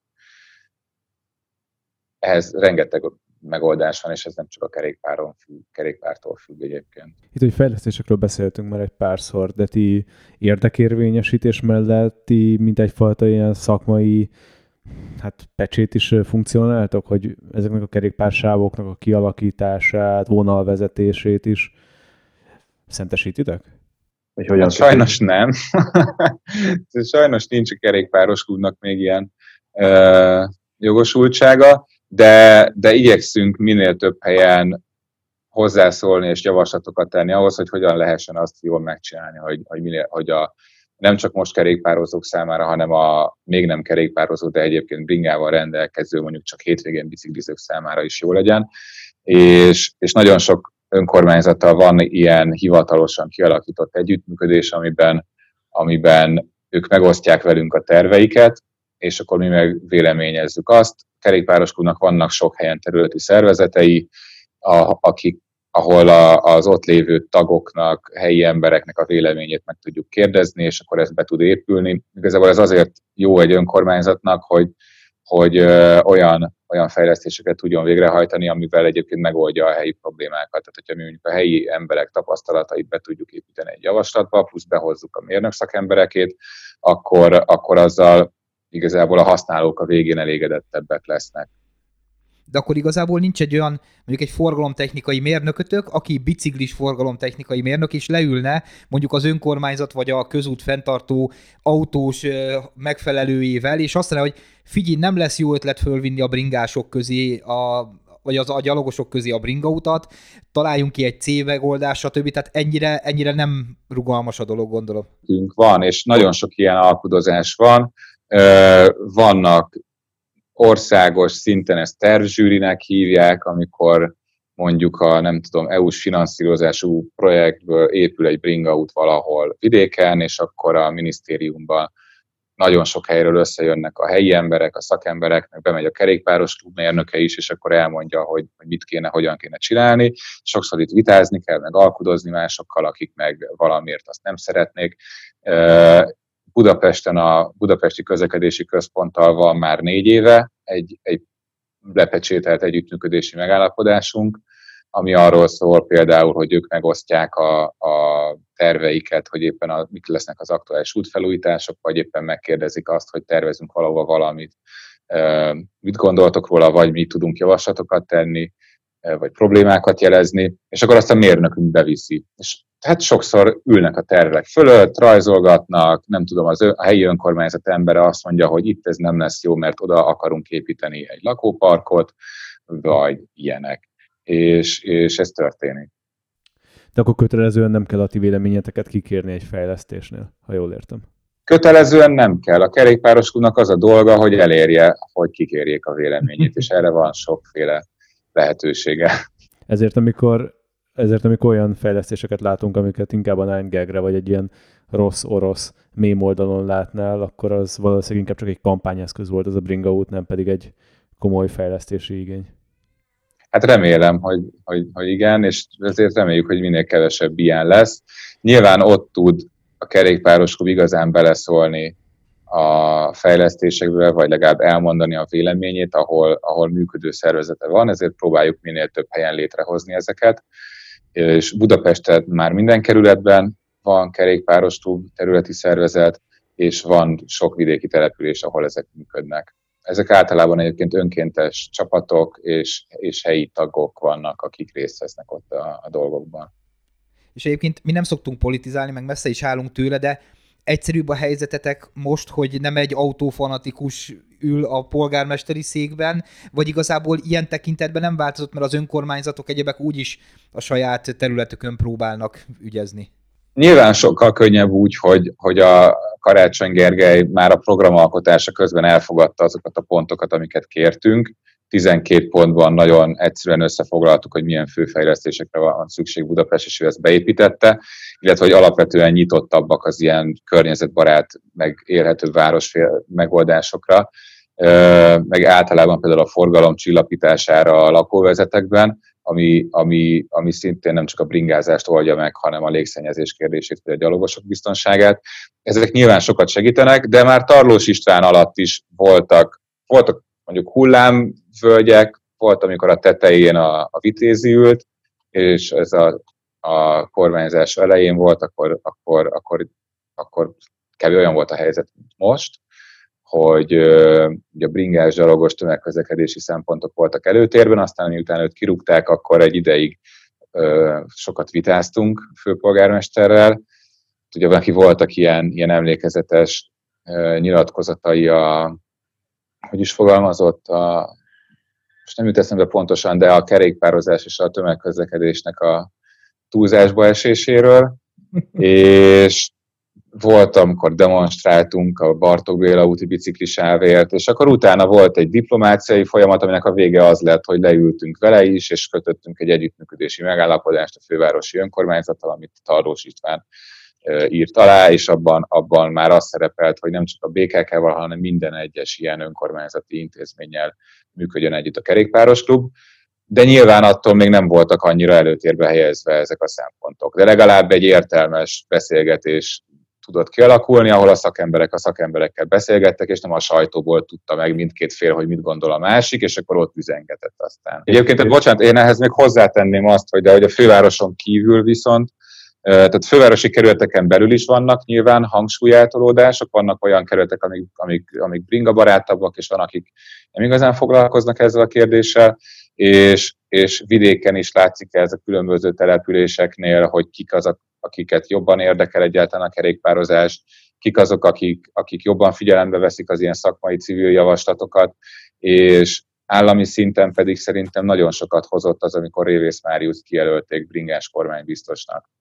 [SPEAKER 3] Ehhez rengeteg megoldás van, és ez nem csak a kerékpáron függ, kerékpártól függ egyébként.
[SPEAKER 1] Itt, hogy fejlesztésekről beszéltünk már egy párszor, de ti érdekérvényesítés mellett ti mint egyfajta ilyen szakmai hát pecsét is funkcionáltok, hogy ezeknek a kerékpársávoknak a kialakítását, vonalvezetését is szentesítitek?
[SPEAKER 3] Hogy hogyan hát sajnos nem. (laughs) sajnos nincs a kerékpáros klubnak még ilyen ö, jogosultsága, de, de igyekszünk minél több helyen hozzászólni és javaslatokat tenni ahhoz, hogy hogyan lehessen azt jól megcsinálni, hogy, hogy, minél, hogy a, nem csak most kerékpározók számára, hanem a még nem kerékpározó, de egyébként bringával rendelkező, mondjuk csak hétvégén biciklizők számára is jó legyen. És, és nagyon sok önkormányzattal van ilyen hivatalosan kialakított együttműködés, amiben, amiben ők megosztják velünk a terveiket, és akkor mi meg véleményezzük azt. Kerékpároskunknak vannak sok helyen területi szervezetei, a, akik ahol a, az ott lévő tagoknak, helyi embereknek a véleményét meg tudjuk kérdezni, és akkor ez be tud épülni. Igazából ez azért jó egy önkormányzatnak, hogy, hogy ö, olyan, olyan fejlesztéseket tudjon végrehajtani, amivel egyébként megoldja a helyi problémákat. Tehát, hogyha mi mondjuk a helyi emberek tapasztalatait be tudjuk építeni egy javaslatba, plusz behozzuk a mérnök szakemberekét, akkor, akkor azzal igazából a használók a végén elégedettebbek lesznek
[SPEAKER 2] de akkor igazából nincs egy olyan, mondjuk egy forgalomtechnikai mérnökötök, aki biciklis forgalomtechnikai mérnök, és leülne mondjuk az önkormányzat vagy a közút fenntartó autós megfelelőjével, és azt mondja, hogy figyelj, nem lesz jó ötlet fölvinni a bringások közé a, vagy az a gyalogosok közé a bringautat, találjunk ki egy C megoldást, stb. Tehát ennyire, ennyire nem rugalmas a dolog, gondolom.
[SPEAKER 3] Van, és nagyon sok ilyen alkudozás van. Vannak országos szinten ezt tervzsűrinek hívják, amikor mondjuk a nem tudom, EU-s finanszírozású projektből épül egy bringaút valahol vidéken, és akkor a minisztériumban nagyon sok helyről összejönnek a helyi emberek, a szakemberek, meg bemegy a kerékpáros klubmérnöke is, és akkor elmondja, hogy, hogy mit kéne, hogyan kéne csinálni. Sokszor itt vitázni kell, meg alkudozni másokkal, akik meg valamiért azt nem szeretnék. Budapesten a Budapesti Közlekedési Központtal van már négy éve egy, egy lepecsételt együttműködési megállapodásunk, ami arról szól például, hogy ők megosztják a, a terveiket, hogy éppen a, mik lesznek az aktuális útfelújítások, vagy éppen megkérdezik azt, hogy tervezünk valahova valamit, mit gondoltok róla, vagy mi tudunk javaslatokat tenni, vagy problémákat jelezni, és akkor azt a mérnökünk beviszi. És hát sokszor ülnek a tervek fölött, rajzolgatnak, nem tudom, az a helyi önkormányzat embere azt mondja, hogy itt ez nem lesz jó, mert oda akarunk építeni egy lakóparkot, vagy ilyenek. És, és ez történik.
[SPEAKER 1] De akkor kötelezően nem kell a ti véleményeteket kikérni egy fejlesztésnél, ha jól értem.
[SPEAKER 3] Kötelezően nem kell. A kerékpároskunknak az a dolga, hogy elérje, hogy kikérjék a véleményét, és erre van sokféle lehetősége.
[SPEAKER 1] Ezért amikor ezért amikor olyan fejlesztéseket látunk, amiket inkább a 9 vagy egy ilyen rossz orosz mém oldalon látnál, akkor az valószínűleg inkább csak egy kampányeszköz volt az a bringa út, nem pedig egy komoly fejlesztési igény.
[SPEAKER 3] Hát remélem, hogy, hogy, hogy igen, és ezért reméljük, hogy minél kevesebb ilyen lesz. Nyilván ott tud a kerékpáros klub igazán beleszólni a fejlesztésekbe, vagy legalább elmondani a véleményét, ahol, ahol működő szervezete van, ezért próbáljuk minél több helyen létrehozni ezeket. És Budapesten már minden kerületben van kerékpáros klub, területi szervezet, és van sok vidéki település, ahol ezek működnek. Ezek általában egyébként önkéntes csapatok és, és helyi tagok vannak, akik részt vesznek ott a, a dolgokban.
[SPEAKER 2] És egyébként mi nem szoktunk politizálni, meg messze is állunk tőle, de egyszerűbb a helyzetetek most, hogy nem egy autófanatikus ül a polgármesteri székben, vagy igazából ilyen tekintetben nem változott, mert az önkormányzatok egyebek úgyis a saját területükön próbálnak ügyezni?
[SPEAKER 3] Nyilván sokkal könnyebb úgy, hogy, hogy a Karácsony Gergely már a programalkotása közben elfogadta azokat a pontokat, amiket kértünk. 12 pontban nagyon egyszerűen összefoglaltuk, hogy milyen főfejlesztésekre van szükség Budapest, és ő ezt beépítette, illetve hogy alapvetően nyitottabbak az ilyen környezetbarát, meg élhető város megoldásokra, meg általában például a forgalom csillapítására a lakóvezetekben, ami, ami, ami szintén nem csak a bringázást oldja meg, hanem a légszennyezés kérdését, vagy a gyalogosok biztonságát. Ezek nyilván sokat segítenek, de már Tarlós István alatt is voltak, voltak mondjuk hullámvölgyek, volt, amikor a tetején a, a vitézi ült, és ez a, a kormányzás elején volt, akkor, akkor, akkor, akkor kevés olyan volt a helyzet, mint most, hogy ugye a bringás, gyalogos tömegközlekedési szempontok voltak előtérben, aztán miután őt kirúgták, akkor egy ideig sokat vitáztunk főpolgármesterrel. Ugye neki voltak ilyen, ilyen emlékezetes nyilatkozatai a, hogy is fogalmazott, a, most nem jut eszembe pontosan, de a kerékpározás és a tömegközlekedésnek a túlzásba eséséről, (laughs) és volt, amikor demonstráltunk a Bartók Béla úti biciklisávért, és akkor utána volt egy diplomáciai folyamat, aminek a vége az lett, hogy leültünk vele is, és kötöttünk egy együttműködési megállapodást a fővárosi önkormányzattal, amit Tarlós István írt alá, és abban, abban már az szerepelt, hogy nem csak a BKK-val, hanem minden egyes ilyen önkormányzati intézménnyel működjön együtt a kerékpáros klub, de nyilván attól még nem voltak annyira előtérbe helyezve ezek a szempontok. De legalább egy értelmes beszélgetés tudott kialakulni, ahol a szakemberek a szakemberekkel beszélgettek, és nem a sajtóból tudta meg mindkét fél, hogy mit gondol a másik, és akkor ott üzengetett aztán. Egyébként, bocsánat, én ehhez még hozzátenném azt, hogy de hogy a fővároson kívül viszont tehát fővárosi kerületeken belül is vannak nyilván hangsúlyeltolódások, vannak olyan kerületek, amik, amik, amik bringa barátabbak, és van, akik nem igazán foglalkoznak ezzel a kérdéssel, és, és vidéken is látszik ez a különböző településeknél, hogy kik azok, akiket jobban érdekel egyáltalán a kerékpározás, kik azok, akik, akik jobban figyelembe veszik az ilyen szakmai civil javaslatokat, és állami szinten pedig szerintem nagyon sokat hozott az, amikor Révész Máriusz kijelölték bringás kormánybiztosnak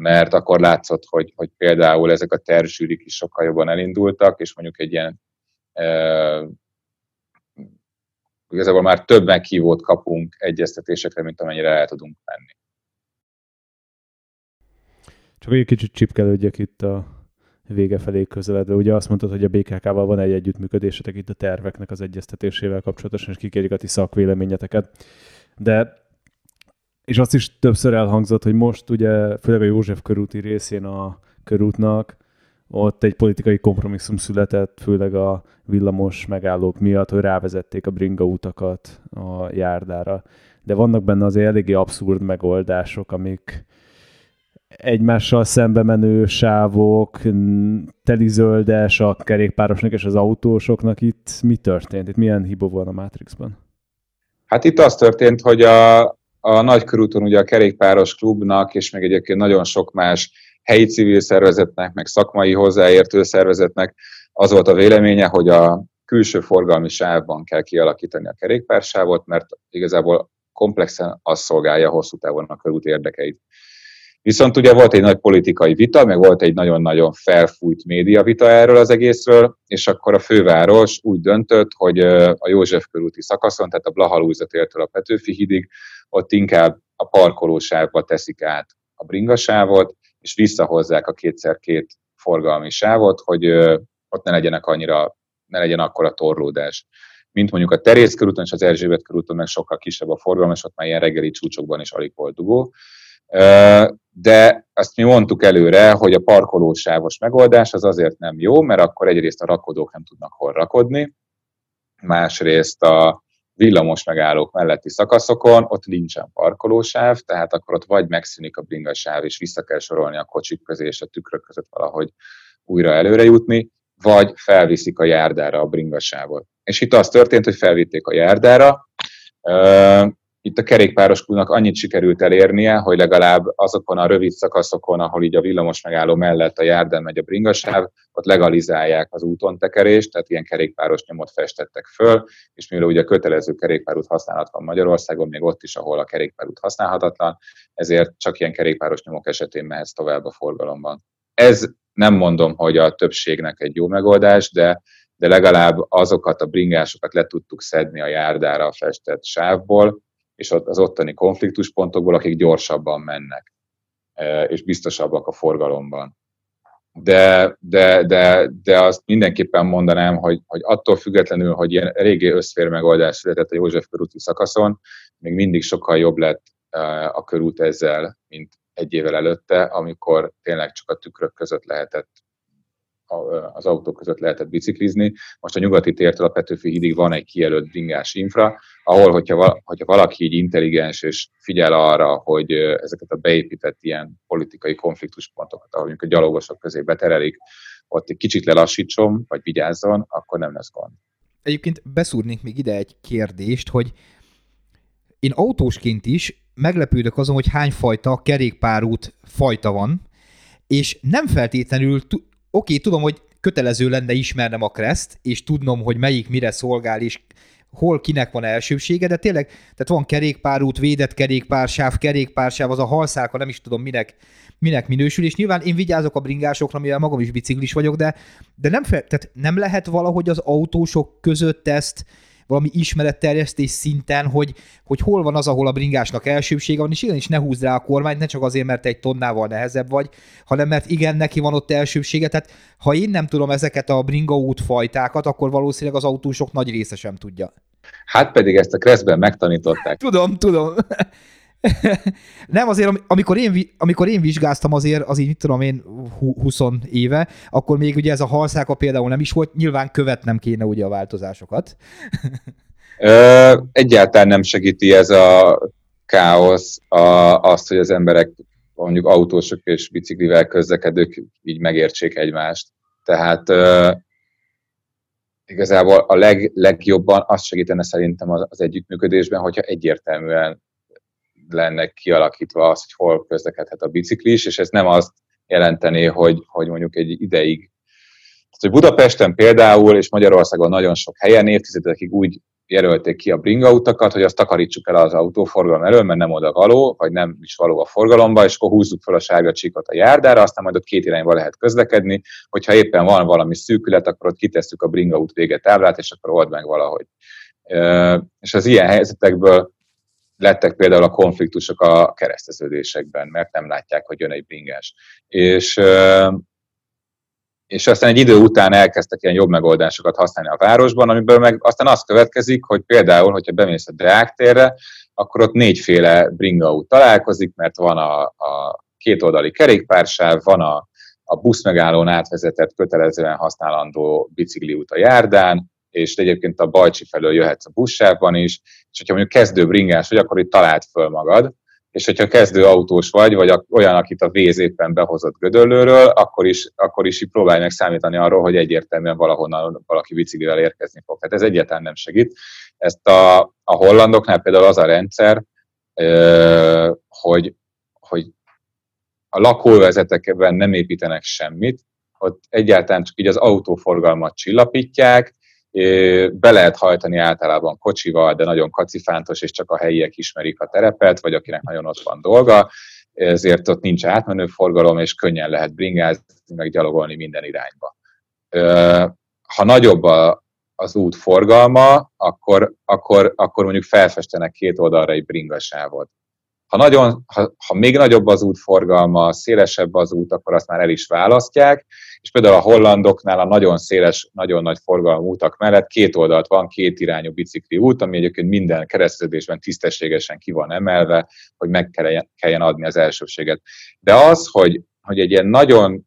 [SPEAKER 3] mert akkor látszott, hogy, hogy például ezek a terzsűrik is sokkal jobban elindultak, és mondjuk egy ilyen e, igazából már több meghívót kapunk egyeztetésekre, mint amennyire el tudunk menni.
[SPEAKER 1] Csak egy kicsit csipkelődjek itt a vége felé közeledve. Ugye azt mondtad, hogy a BKK-val van egy együttműködésetek itt a terveknek az egyeztetésével kapcsolatosan, és kikérjük a ti szakvéleményeteket. De és azt is többször elhangzott, hogy most ugye főleg a József körúti részén a körútnak ott egy politikai kompromisszum született, főleg a villamos megállók miatt, hogy rávezették a bringa utakat a járdára. De vannak benne azért eléggé abszurd megoldások, amik egymással szembe menő sávok, telizöldes a kerékpárosnak és az autósoknak. Itt mi történt? Itt milyen hiba van a Matrixban?
[SPEAKER 3] Hát itt az történt, hogy a, a Nagykörúton ugye a kerékpáros klubnak, és még egyébként nagyon sok más helyi civil szervezetnek, meg szakmai hozzáértő szervezetnek az volt a véleménye, hogy a külső forgalmi sávban kell kialakítani a kerékpársávot, mert igazából komplexen az szolgálja hosszú távon a körút érdekeit. Viszont ugye volt egy nagy politikai vita, meg volt egy nagyon-nagyon felfújt média vita erről az egészről, és akkor a főváros úgy döntött, hogy a József körúti szakaszon, tehát a Blaha tértől a Petőfi hídig, ott inkább a parkolósávba teszik át a bringasávot, és visszahozzák a kétszer két forgalmi sávot, hogy ott ne legyenek annyira, ne legyen akkora torlódás. Mint mondjuk a Terész körúton és az Erzsébet körúton meg sokkal kisebb a forgalom, és ott már ilyen reggeli csúcsokban is alig volt dugó. De azt mi mondtuk előre, hogy a parkolósávos megoldás az azért nem jó, mert akkor egyrészt a rakodók nem tudnak hol rakodni, másrészt a villamos megállók melletti szakaszokon, ott nincsen parkolósáv, tehát akkor ott vagy megszűnik a bringasáv, és vissza kell sorolni a kocsik közé és a tükrök között valahogy újra előre jutni, vagy felviszik a járdára a bringasávot. És itt az történt, hogy felvitték a járdára, itt a kerékpároskulnak annyit sikerült elérnie, hogy legalább azokon a rövid szakaszokon, ahol így a villamos megálló mellett a járdán megy a bringasáv, ott legalizálják az úton tekerést, tehát ilyen kerékpáros nyomot festettek föl, és mivel ugye kötelező kerékpárút használat van Magyarországon, még ott is, ahol a kerékpárút használhatatlan, ezért csak ilyen kerékpáros nyomok esetén mehetsz tovább a forgalomban. Ez nem mondom, hogy a többségnek egy jó megoldás, de de legalább azokat a bringásokat le tudtuk szedni a járdára a festett sávból, és az ottani konfliktuspontokból, akik gyorsabban mennek, e, és biztosabbak a forgalomban. De, de, de, de azt mindenképpen mondanám, hogy, hogy attól függetlenül, hogy ilyen régi összfér megoldás született a József körúti szakaszon, még mindig sokkal jobb lett e, a körút ezzel, mint egy évvel előtte, amikor tényleg csak a tükrök között lehetett az autók között lehetett biciklizni. Most a nyugati tértől a Petőfi hídig van egy kijelölt bringás infra, ahol, hogyha, hogyha valaki így intelligens és figyel arra, hogy ezeket a beépített ilyen politikai konfliktuspontokat, ahol mondjuk a gyalogosok közé beterelik, ott egy kicsit lelassítson, vagy vigyázzon, akkor nem lesz gond.
[SPEAKER 2] Egyébként beszúrnék még ide egy kérdést, hogy én autósként is meglepődök azon, hogy hány fajta kerékpárút fajta van, és nem feltétlenül oké, tudom, hogy kötelező lenne ismernem a kreszt, és tudnom, hogy melyik mire szolgál, és hol kinek van elsőbsége, de tényleg, tehát van kerékpárút, védett kerékpársáv, kerékpársáv, az a halszálka, nem is tudom minek, minek minősül, és nyilván én vigyázok a bringásokra, mivel magam is biciklis vagyok, de, de nem, fel, tehát nem lehet valahogy az autósok között ezt valami ismeretterjesztés szinten, hogy, hogy hol van az, ahol a bringásnak elsőbsége van, és igenis ne húzd rá a kormányt, ne csak azért, mert egy tonnával nehezebb vagy, hanem mert igen, neki van ott elsőbsége. Tehát ha én nem tudom ezeket a bringa útfajtákat, akkor valószínűleg az autósok nagy része sem tudja.
[SPEAKER 3] Hát pedig ezt a Kreszben megtanították.
[SPEAKER 2] tudom, tudom. (laughs) nem azért, amikor én, amikor én vizsgáztam azért, az így, mit tudom én, 20 éve, akkor még ugye ez a halszáka például nem is volt, nyilván követnem kéne ugye a változásokat. (laughs)
[SPEAKER 3] Ö, egyáltalán nem segíti ez a káosz a, azt, hogy az emberek mondjuk autósok és biciklivel közlekedők így megértsék egymást. Tehát ö, igazából a leg, legjobban azt segítene szerintem az, az együttműködésben, hogyha egyértelműen lenne kialakítva az, hogy hol közlekedhet a biciklis, és ez nem azt jelentené, hogy, hogy mondjuk egy ideig tehát, hogy Budapesten például, és Magyarországon nagyon sok helyen évtizedekig úgy jelölték ki a bringautakat, hogy azt takarítsuk el az autóforgalom elől, mert nem oda való, vagy nem is való a forgalomba, és akkor húzzuk fel a sárga csíkot a járdára, aztán majd ott két irányba lehet közlekedni, hogyha éppen van valami szűkület, akkor ott kitesszük a bringaut vége táblát, és akkor old meg valahogy. És az ilyen helyzetekből lettek például a konfliktusok a kereszteződésekben, mert nem látják, hogy jön egy bringás. És, és aztán egy idő után elkezdtek ilyen jobb megoldásokat használni a városban, amiből meg aztán az következik, hogy például, hogyha bemész a Deák térre, akkor ott négyféle bringaút találkozik, mert van a, a kétoldali kerékpársáv, van a, a buszmegállón átvezetett kötelezően használandó bicikliút a járdán, és egyébként a Bajcsi felől jöhetsz a buszsávban is, és hogyha mondjuk kezdő bringás vagy, akkor itt talált föl magad, és hogyha kezdő autós vagy, vagy olyan, akit a víz éppen behozott gödöllőről, akkor is, akkor is próbálj meg számítani arról, hogy egyértelműen valahonnan valaki biciklivel érkezni fog. Tehát ez egyáltalán nem segít. Ezt a, a hollandoknál például az a rendszer, hogy, hogy a lakóvezetekben nem építenek semmit, ott egyáltalán csak így az autóforgalmat csillapítják, be lehet hajtani általában kocsival, de nagyon kacifántos, és csak a helyiek ismerik a terepet, vagy akinek nagyon ott van dolga, ezért ott nincs átmenő forgalom, és könnyen lehet bringázni, meg gyalogolni minden irányba. Ha nagyobb a, az út forgalma, akkor, akkor, akkor mondjuk felfestenek két oldalra egy bringasávot. Ha, nagyon, ha, ha még nagyobb az útforgalma, szélesebb az út, akkor azt már el is választják, és például a hollandoknál a nagyon széles, nagyon nagy forgalmú útak mellett két oldalt van, két irányú bicikli út, ami egyébként minden keresztezésben tisztességesen ki van emelve, hogy meg kelljen adni az elsőséget. De az, hogy, hogy egy ilyen nagyon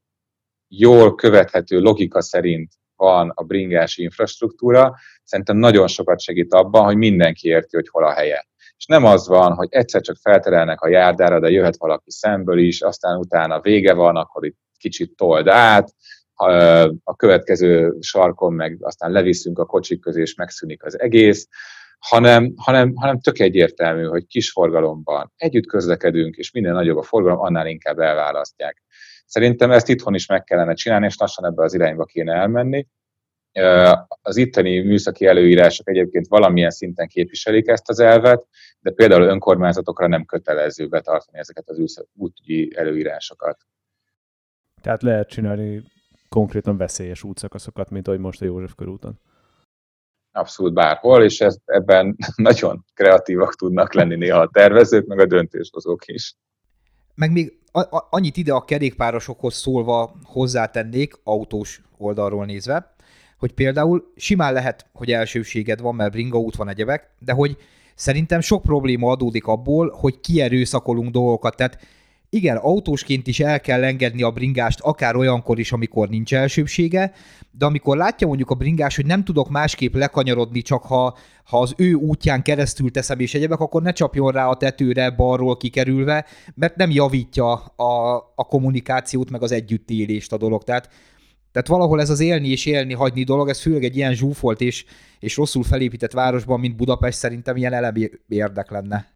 [SPEAKER 3] jól követhető logika szerint van a bringási infrastruktúra, szerintem nagyon sokat segít abban, hogy mindenki érti, hogy hol a helye. És nem az van, hogy egyszer csak felterelnek a járdára, de jöhet valaki szemből is, aztán utána vége van, akkor itt kicsit told át, a következő sarkon meg aztán leviszünk a kocsik közé, és megszűnik az egész, hanem, hanem, hanem tök egyértelmű, hogy kis forgalomban együtt közlekedünk, és minden nagyobb a forgalom, annál inkább elválasztják. Szerintem ezt itthon is meg kellene csinálni, és lassan ebbe az irányba kéne elmenni. Az itteni műszaki előírások egyébként valamilyen szinten képviselik ezt az elvet, de például önkormányzatokra nem kötelező betartani ezeket az útügyi előírásokat.
[SPEAKER 1] Tehát lehet csinálni konkrétan veszélyes útszakaszokat, mint ahogy most a József körúton.
[SPEAKER 3] Abszolút bárhol, és ez, ebben (laughs) nagyon kreatívak tudnak lenni néha a tervezők, meg a döntéshozók is.
[SPEAKER 2] Meg még annyit ide a kerékpárosokhoz szólva hozzátennék, autós oldalról nézve, hogy például simán lehet, hogy elsőséged van, mert bringa út van egyebek, de hogy szerintem sok probléma adódik abból, hogy kierőszakolunk dolgokat. Tehát igen, autósként is el kell engedni a bringást, akár olyankor is, amikor nincs elsőbsége, de amikor látja mondjuk a bringás, hogy nem tudok másképp lekanyarodni, csak ha, ha az ő útján keresztül teszem és egyebek, akkor ne csapjon rá a tetőre balról kikerülve, mert nem javítja a, a kommunikációt, meg az együttélést a dolog. Tehát, tehát valahol ez az élni és élni hagyni dolog, ez főleg egy ilyen zsúfolt és, és rosszul felépített városban, mint Budapest, szerintem ilyen elemi érdek lenne.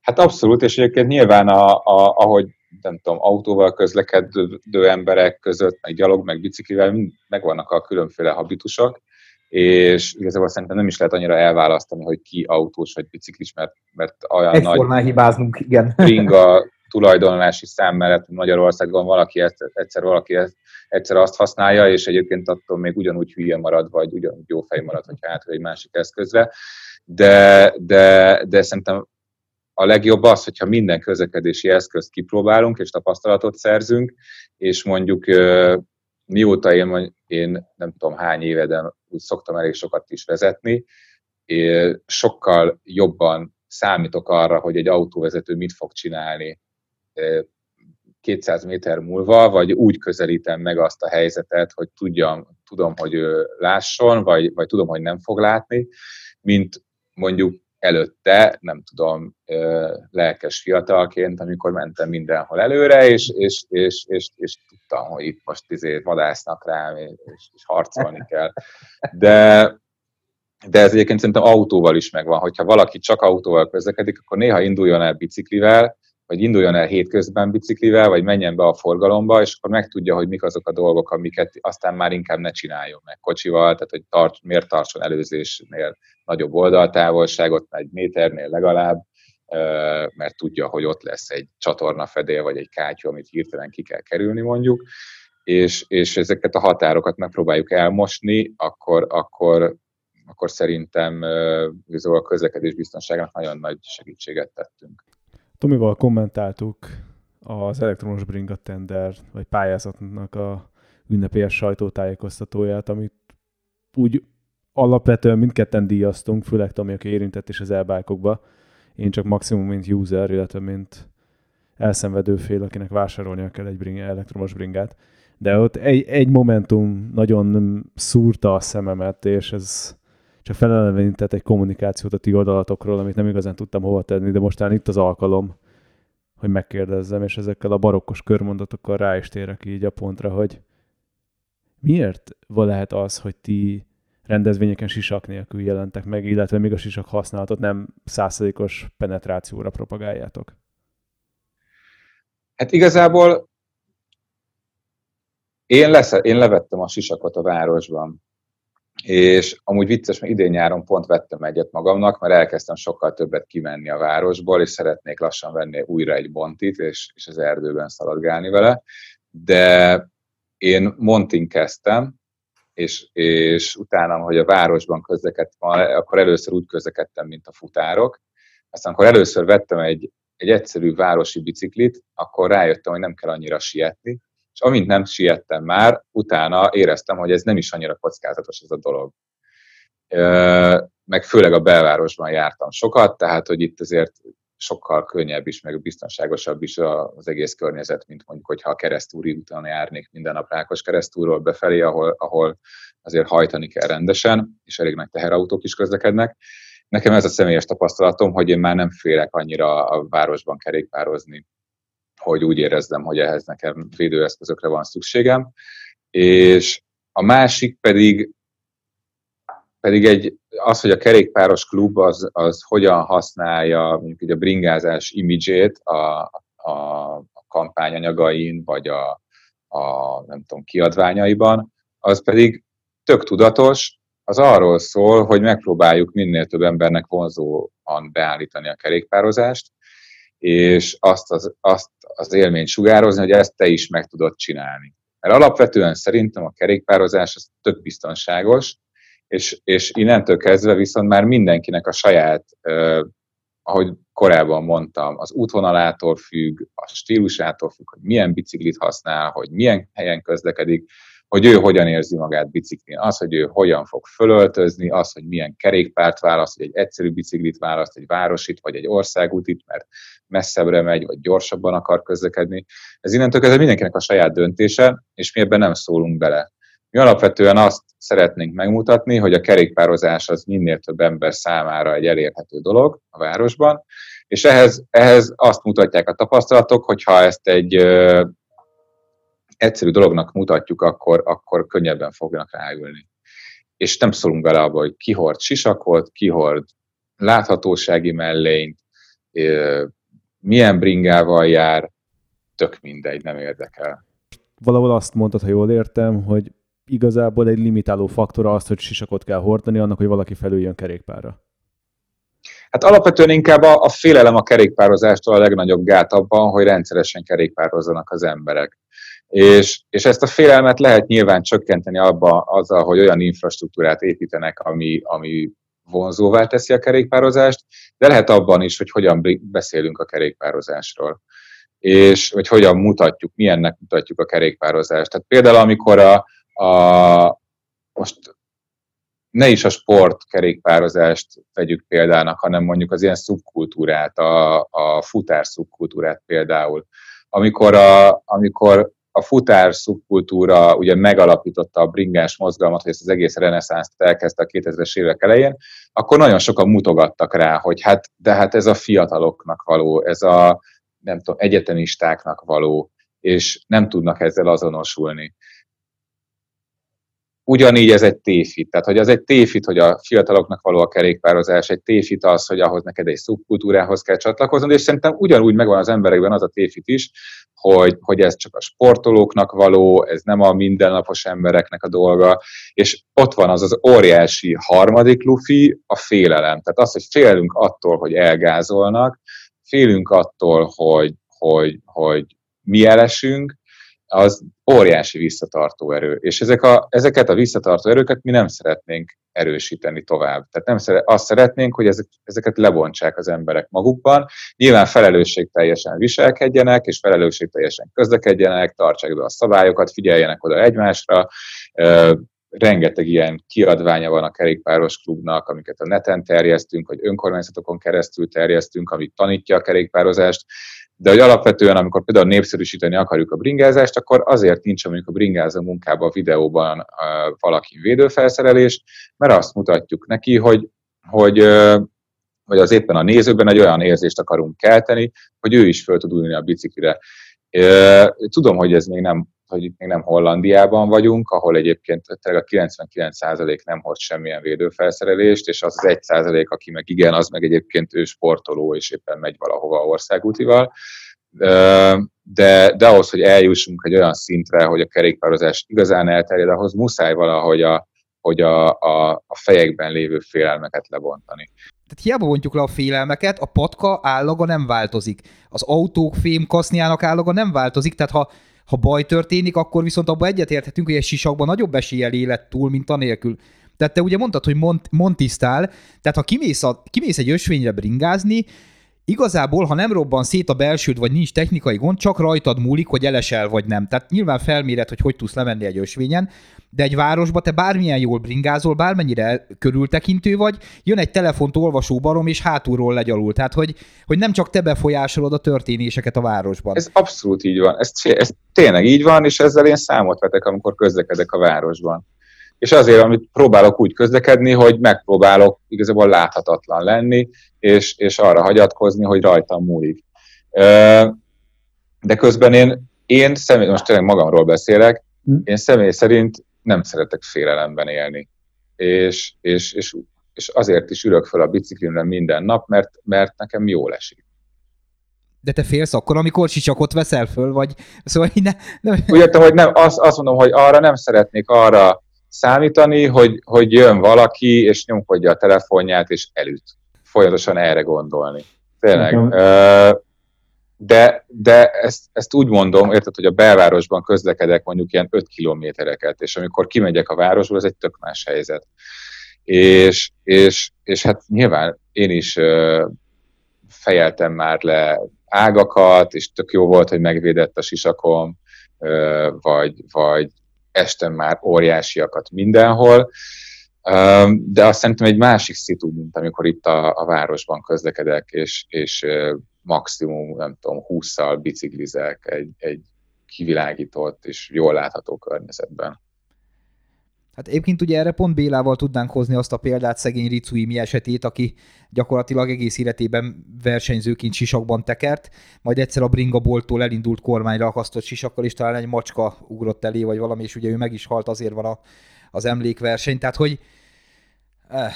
[SPEAKER 3] Hát abszolút, és egyébként nyilván, a, a, ahogy nem tudom, autóval közlekedő emberek között, meg gyalog, meg biciklivel megvannak a különféle habitusok, és igazából szerintem nem is lehet annyira elválasztani, hogy ki autós vagy biciklis, mert, mert olyan
[SPEAKER 2] Egyformán nagy hibáznunk, igen.
[SPEAKER 3] ringa tulajdonlási szám mellett Magyarországon valaki ezt, egyszer valaki ezt, egyszer azt használja, és egyébként attól még ugyanúgy hülye marad, vagy ugyanúgy jó fej marad, hogyha át egy másik eszközre. De, de, de szerintem a legjobb az, hogyha minden közlekedési eszközt kipróbálunk és tapasztalatot szerzünk, és mondjuk mióta én, én nem tudom hány éve, de úgy szoktam elég sokat is vezetni, sokkal jobban számítok arra, hogy egy autóvezető mit fog csinálni 200 méter múlva, vagy úgy közelítem meg azt a helyzetet, hogy tudjam, tudom, hogy ő lásson, vagy, vagy tudom, hogy nem fog látni, mint mondjuk előtte, nem tudom, lelkes fiatalként, amikor mentem mindenhol előre, és, és, és, és, és tudtam, hogy itt most izé vadásznak rám, és, és harcolni (laughs) kell. De, de ez egyébként szerintem autóval is megvan, hogyha valaki csak autóval közlekedik, akkor néha induljon el biciklivel, vagy induljon el hétközben biciklivel, vagy menjen be a forgalomba, és akkor megtudja, hogy mik azok a dolgok, amiket aztán már inkább ne csináljon meg kocsival, tehát hogy tart, miért tartson előzésnél nagyobb oldaltávolságot, egy méternél legalább, mert tudja, hogy ott lesz egy csatornafedél, vagy egy kátyú, amit hirtelen ki kell kerülni mondjuk, és, és ezeket a határokat megpróbáljuk elmosni, akkor, akkor, akkor szerintem a közlekedés biztonságának nagyon nagy segítséget tettünk.
[SPEAKER 1] Tomival kommentáltuk az elektromos bringa tender, vagy pályázatnak a ünnepélyes sajtótájékoztatóját, amit úgy alapvetően mindketten díjaztunk, főleg Tomi, aki érintett is az elbájkokba. Én csak maximum, mint user, illetve mint elszenvedő fél, akinek vásárolnia kell egy bring, elektromos bringát. De ott egy, egy momentum nagyon szúrta a szememet, és ez csak felelevenített egy kommunikációt a ti oldalatokról, amit nem igazán tudtam hova tenni, de mostán itt az alkalom, hogy megkérdezzem, és ezekkel a barokkos körmondatokkal rá is térek így a pontra, hogy miért lehet az, hogy ti rendezvényeken sisak nélkül jelentek meg, illetve még a sisak használatot nem százszerékos penetrációra propagáljátok?
[SPEAKER 3] Hát igazából én, lesz, én levettem a sisakot a városban. És amúgy vicces, mert idén nyáron pont vettem egyet magamnak, mert elkezdtem sokkal többet kimenni a városból, és szeretnék lassan venni újra egy bontit, és, és az erdőben szaladgálni vele. De én Montin kezdtem, és, és utána, hogy a városban közlekedtem, akkor először úgy közlekedtem, mint a futárok. Aztán, amikor először vettem egy egy egyszerű városi biciklit, akkor rájöttem, hogy nem kell annyira sietni, és amint nem siettem már, utána éreztem, hogy ez nem is annyira kockázatos ez a dolog. Meg főleg a belvárosban jártam sokat, tehát hogy itt azért sokkal könnyebb is, meg biztonságosabb is az egész környezet, mint mondjuk, hogyha a keresztúri úton járnék minden nap Rákos keresztúról befelé, ahol, ahol azért hajtani kell rendesen, és elég nagy teherautók is közlekednek. Nekem ez a személyes tapasztalatom, hogy én már nem félek annyira a városban kerékpározni, hogy úgy érezzem, hogy ehhez nekem védőeszközökre van szükségem. És a másik pedig, pedig egy, az, hogy a kerékpáros klub az, az hogyan használja mondjuk a bringázás imidzsét a, a, a kampányanyagain, vagy a, a nem tudom, kiadványaiban, az pedig tök tudatos, az arról szól, hogy megpróbáljuk minél több embernek vonzóan beállítani a kerékpározást, és azt az, azt az élményt sugározni, hogy ezt te is meg tudod csinálni. Mert alapvetően szerintem a kerékpározás az tök biztonságos, és, és innentől kezdve viszont már mindenkinek a saját, eh, ahogy korábban mondtam, az útvonalától függ, a stílusától függ, hogy milyen biciklit használ, hogy milyen helyen közlekedik, hogy ő hogyan érzi magát biciklin, az, hogy ő hogyan fog fölöltözni, az, hogy milyen kerékpárt választ, hogy egy egyszerű biciklit választ, egy városit, vagy egy országútit, mert messzebbre megy, vagy gyorsabban akar közlekedni. Ez innentől kezdve mindenkinek a saját döntése, és mi ebben nem szólunk bele. Mi alapvetően azt szeretnénk megmutatni, hogy a kerékpározás az minél több ember számára egy elérhető dolog a városban, és ehhez, ehhez azt mutatják a tapasztalatok, hogyha ezt egy egyszerű dolognak mutatjuk, akkor, akkor könnyebben fognak ráülni. És nem szólunk bele abba, hogy ki hord sisakot, ki hord láthatósági mellényt, milyen bringával jár, tök mindegy, nem érdekel.
[SPEAKER 1] Valahol azt mondtad, ha jól értem, hogy igazából egy limitáló faktora az, hogy sisakot kell hordani, annak, hogy valaki felüljön kerékpárra.
[SPEAKER 3] Hát alapvetően inkább a, a félelem a kerékpározástól a legnagyobb gát abban, hogy rendszeresen kerékpározzanak az emberek. És, és ezt a félelmet lehet nyilván csökkenteni abba azzal, hogy olyan infrastruktúrát építenek, ami, ami vonzóvá teszi a kerékpározást, de lehet abban is, hogy hogyan beszélünk a kerékpározásról, és hogy hogyan mutatjuk, milyennek mutatjuk a kerékpározást. Tehát például, amikor a, a most ne is a sport kerékpározást vegyük példának, hanem mondjuk az ilyen szubkultúrát, a, a futár szubkultúrát például. Amikor, a, amikor a futár szubkultúra ugye megalapította a bringás mozgalmat, hogy ezt az egész reneszánszt elkezdte a 2000-es évek elején, akkor nagyon sokan mutogattak rá, hogy hát, de hát ez a fiataloknak való, ez a nem tudom, egyetemistáknak való, és nem tudnak ezzel azonosulni ugyanígy ez egy téfit. Tehát, hogy az egy téfit, hogy a fiataloknak való a kerékpározás, egy téfit az, hogy ahhoz neked egy szubkultúrához kell csatlakoznod, és szerintem ugyanúgy megvan az emberekben az a téfit is, hogy, hogy ez csak a sportolóknak való, ez nem a mindennapos embereknek a dolga, és ott van az az óriási harmadik lufi, a félelem. Tehát az, hogy félünk attól, hogy elgázolnak, félünk attól, hogy, hogy, hogy mi elesünk, az óriási visszatartó erő. És ezek a, ezeket a visszatartó erőket mi nem szeretnénk erősíteni tovább. Tehát nem szeret, azt szeretnénk, hogy ezek, ezeket lebontsák az emberek magukban. Nyilván felelősségteljesen viselkedjenek, és felelősségteljesen közlekedjenek, tartsák be a szabályokat, figyeljenek oda egymásra. Rengeteg ilyen kiadványa van a kerékpáros klubnak, amiket a neten terjesztünk, vagy önkormányzatokon keresztül terjesztünk, amit tanítja a kerékpározást de hogy alapvetően, amikor például népszerűsíteni akarjuk a bringázást, akkor azért nincs mondjuk a bringázó munkában, a videóban uh, valaki védőfelszerelés, mert azt mutatjuk neki, hogy, hogy uh, vagy az éppen a nézőben egy olyan érzést akarunk kelteni, hogy ő is föl tud ülni a biciklire. Tudom, hogy ez még nem, hogy itt még nem Hollandiában vagyunk, ahol egyébként tényleg a 99% nem hoz semmilyen védőfelszerelést, és az az 1%, aki meg igen, az meg egyébként ő sportoló, és éppen megy valahova országútival. De, de ahhoz, hogy eljussunk egy olyan szintre, hogy a kerékpározás igazán elterjed, ahhoz muszáj valahogy a, hogy a, a, a fejekben lévő félelmeket lebontani.
[SPEAKER 2] Tehát hiába bontjuk le a félelmeket, a patka állaga nem változik. Az autók fémkaszniának állaga nem változik, tehát ha, ha baj történik, akkor viszont abban egyetérthetünk, hogy egy sisakban nagyobb eséllyel élet túl, mint anélkül. Tehát te ugye mondtad, hogy mont, montisztál, tehát ha kimész, a, kimész egy ösvényre bringázni, igazából, ha nem robban szét a belsőd, vagy nincs technikai gond, csak rajtad múlik, hogy elesel vagy nem. Tehát nyilván felméred, hogy hogy tudsz lemenni egy ösvényen, de egy városba te bármilyen jól bringázol, bármennyire körültekintő vagy, jön egy telefont olvasó barom, és hátulról legyalul. Tehát, hogy, hogy nem csak te befolyásolod a történéseket a városban.
[SPEAKER 3] Ez abszolút így van. Ez, ez tényleg így van, és ezzel én számot vetek, amikor közlekedek a városban. És azért, amit próbálok úgy közlekedni, hogy megpróbálok igazából láthatatlan lenni, és, és arra hagyatkozni, hogy rajtam múlik. De közben én, én személy, most tényleg magamról beszélek, hm. én személy szerint nem szeretek félelemben élni. És, és, és, és azért is ülök fel a biciklimre minden nap, mert, mert nekem jól esik.
[SPEAKER 2] De te félsz akkor, amikor sisakot veszel föl, vagy szóval
[SPEAKER 3] ne, nem... Úgy értem, hogy nem, azt, azt mondom, hogy arra nem szeretnék arra számítani, hogy, hogy jön valaki, és nyomkodja a telefonját, és elüt. Folyamatosan erre gondolni. Tényleg. Uh, de, de ezt, ezt úgy mondom, érted, hogy a belvárosban közlekedek mondjuk ilyen 5 kilométereket, és amikor kimegyek a városból, ez egy tök más helyzet. És, és, és hát nyilván én is fejeltem már le ágakat, és tök jó volt, hogy megvédett a sisakom, vagy, vagy estem már óriásiakat mindenhol, de azt szerintem egy másik szitu, mint amikor itt a, a városban közlekedek, és, és maximum, nem tudom, 20-szal biciklizek egy, egy kivilágított és jól látható környezetben.
[SPEAKER 2] Hát egyébként ugye erre pont Bélával tudnánk hozni azt a példát szegény Ricui mi esetét, aki gyakorlatilag egész életében versenyzőként sisakban tekert, majd egyszer a bringa bolttól elindult kormányra akasztott sisakkal, és talán egy macska ugrott elé, vagy valami, és ugye ő meg is halt, azért van a, az emlékverseny. Tehát, hogy eh,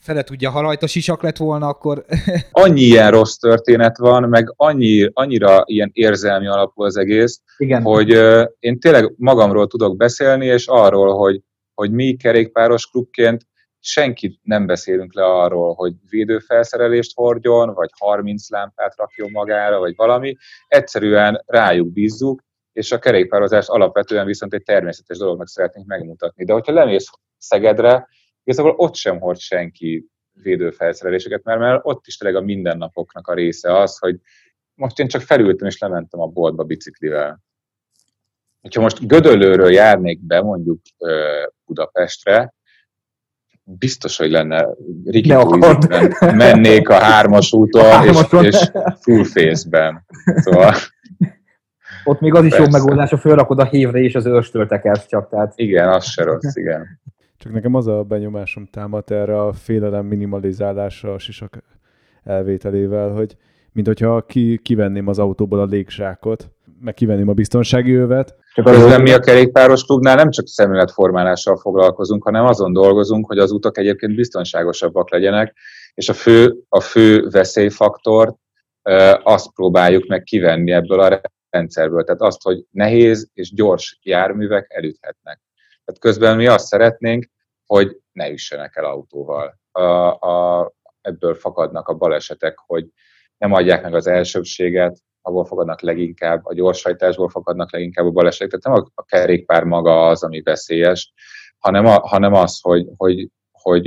[SPEAKER 2] fele tudja, ha rajta sisak lett volna, akkor... (laughs)
[SPEAKER 3] annyi ilyen rossz történet van, meg annyi, annyira ilyen érzelmi alapú az egész, Igen. hogy uh, én tényleg magamról tudok beszélni, és arról, hogy, hogy mi kerékpáros klubként senki nem beszélünk le arról, hogy védőfelszerelést hordjon, vagy 30 lámpát rakjon magára, vagy valami. Egyszerűen rájuk bízzuk, és a kerékpározást alapvetően viszont egy természetes dolognak szeretnénk megmutatni. De hogyha lemész Szegedre, igazából ott sem hord senki védőfelszereléseket, mert, mert ott is tényleg a mindennapoknak a része az, hogy most én csak felültem és lementem a boltba biciklivel. Ha most Gödöllőről járnék be mondjuk Budapestre, biztos, hogy lenne Ricky mennék a hármas úton, és, és full face-ben. Szóval...
[SPEAKER 2] Ott még az is Persze. jó megoldás, ha fölrakod a hívre és az őrstől tekersz csak. Tehát...
[SPEAKER 3] Igen, az se rossz, igen.
[SPEAKER 1] Csak nekem az a benyomásom támadt erre a félelem minimalizálásra a sisak elvételével, hogy mint hogyha ki, kivenném az autóból a légzsákot, meg kivenném a biztonsági övet.
[SPEAKER 3] Csak az mi a kerékpáros klubnál nem csak szemléletformálással foglalkozunk, hanem azon dolgozunk, hogy az utak egyébként biztonságosabbak legyenek, és a fő, a fő veszélyfaktor azt próbáljuk meg kivenni ebből a rendszerből. Tehát azt, hogy nehéz és gyors járművek elüthetnek. Tehát közben mi azt szeretnénk, hogy ne üssenek el autóval. A, a, ebből fakadnak a balesetek, hogy nem adják meg az elsőbséget, abból fogadnak leginkább, a gyorsajtásból fogadnak leginkább a balesetek. Tehát nem a, a kerékpár maga az, ami veszélyes, hanem, a, hanem az, hogy, hogy, hogy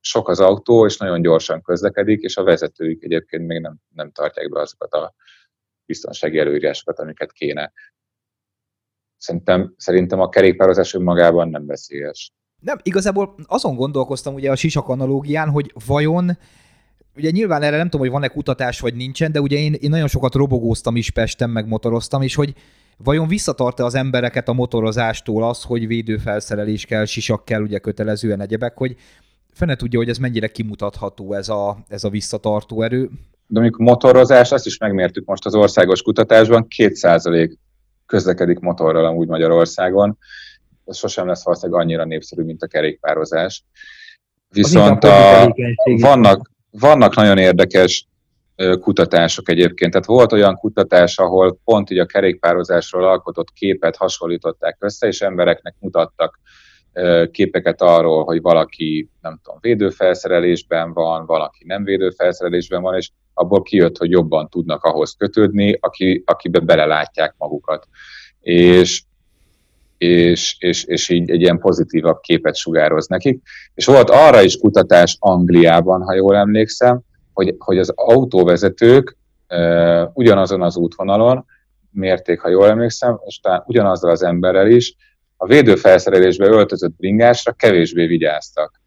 [SPEAKER 3] sok az autó, és nagyon gyorsan közlekedik, és a vezetőik egyébként még nem, nem tartják be azokat a biztonsági előírásokat, amiket kéne. Szerintem, szerintem a kerékpározás önmagában nem veszélyes.
[SPEAKER 2] Nem, igazából azon gondolkoztam ugye a sisak analógián, hogy vajon ugye nyilván erre nem tudom, hogy van-e kutatás, vagy nincsen, de ugye én, én nagyon sokat robogóztam is Pesten, meg motoroztam, és hogy vajon visszatart-e az embereket a motorozástól az, hogy védőfelszerelés kell, sisak kell, ugye kötelezően egyebek, hogy fene tudja, hogy ez mennyire kimutatható ez a, ez a visszatartó erő.
[SPEAKER 3] De mondjuk motorozás, azt is megmértük most az országos kutatásban, 2% közlekedik motorral amúgy Magyarországon. Ez sosem lesz valószínűleg annyira népszerű, mint a kerékpározás. Viszont a, vannak, vannak nagyon érdekes kutatások egyébként. Tehát volt olyan kutatás, ahol pont így a kerékpározásról alkotott képet hasonlították össze, és embereknek mutattak képeket arról, hogy valaki, nem tudom, védőfelszerelésben van, valaki nem védőfelszerelésben van, és abból kijött, hogy jobban tudnak ahhoz kötődni, aki, akibe belelátják magukat. És, és, és, és így egy ilyen pozitívabb képet sugároz nekik. És volt arra is kutatás Angliában, ha jól emlékszem, hogy, hogy az autóvezetők uh, ugyanazon az útvonalon mérték, ha jól emlékszem, és talán ugyanazzal az emberrel is, a védőfelszerelésbe öltözött bringásra kevésbé vigyáztak.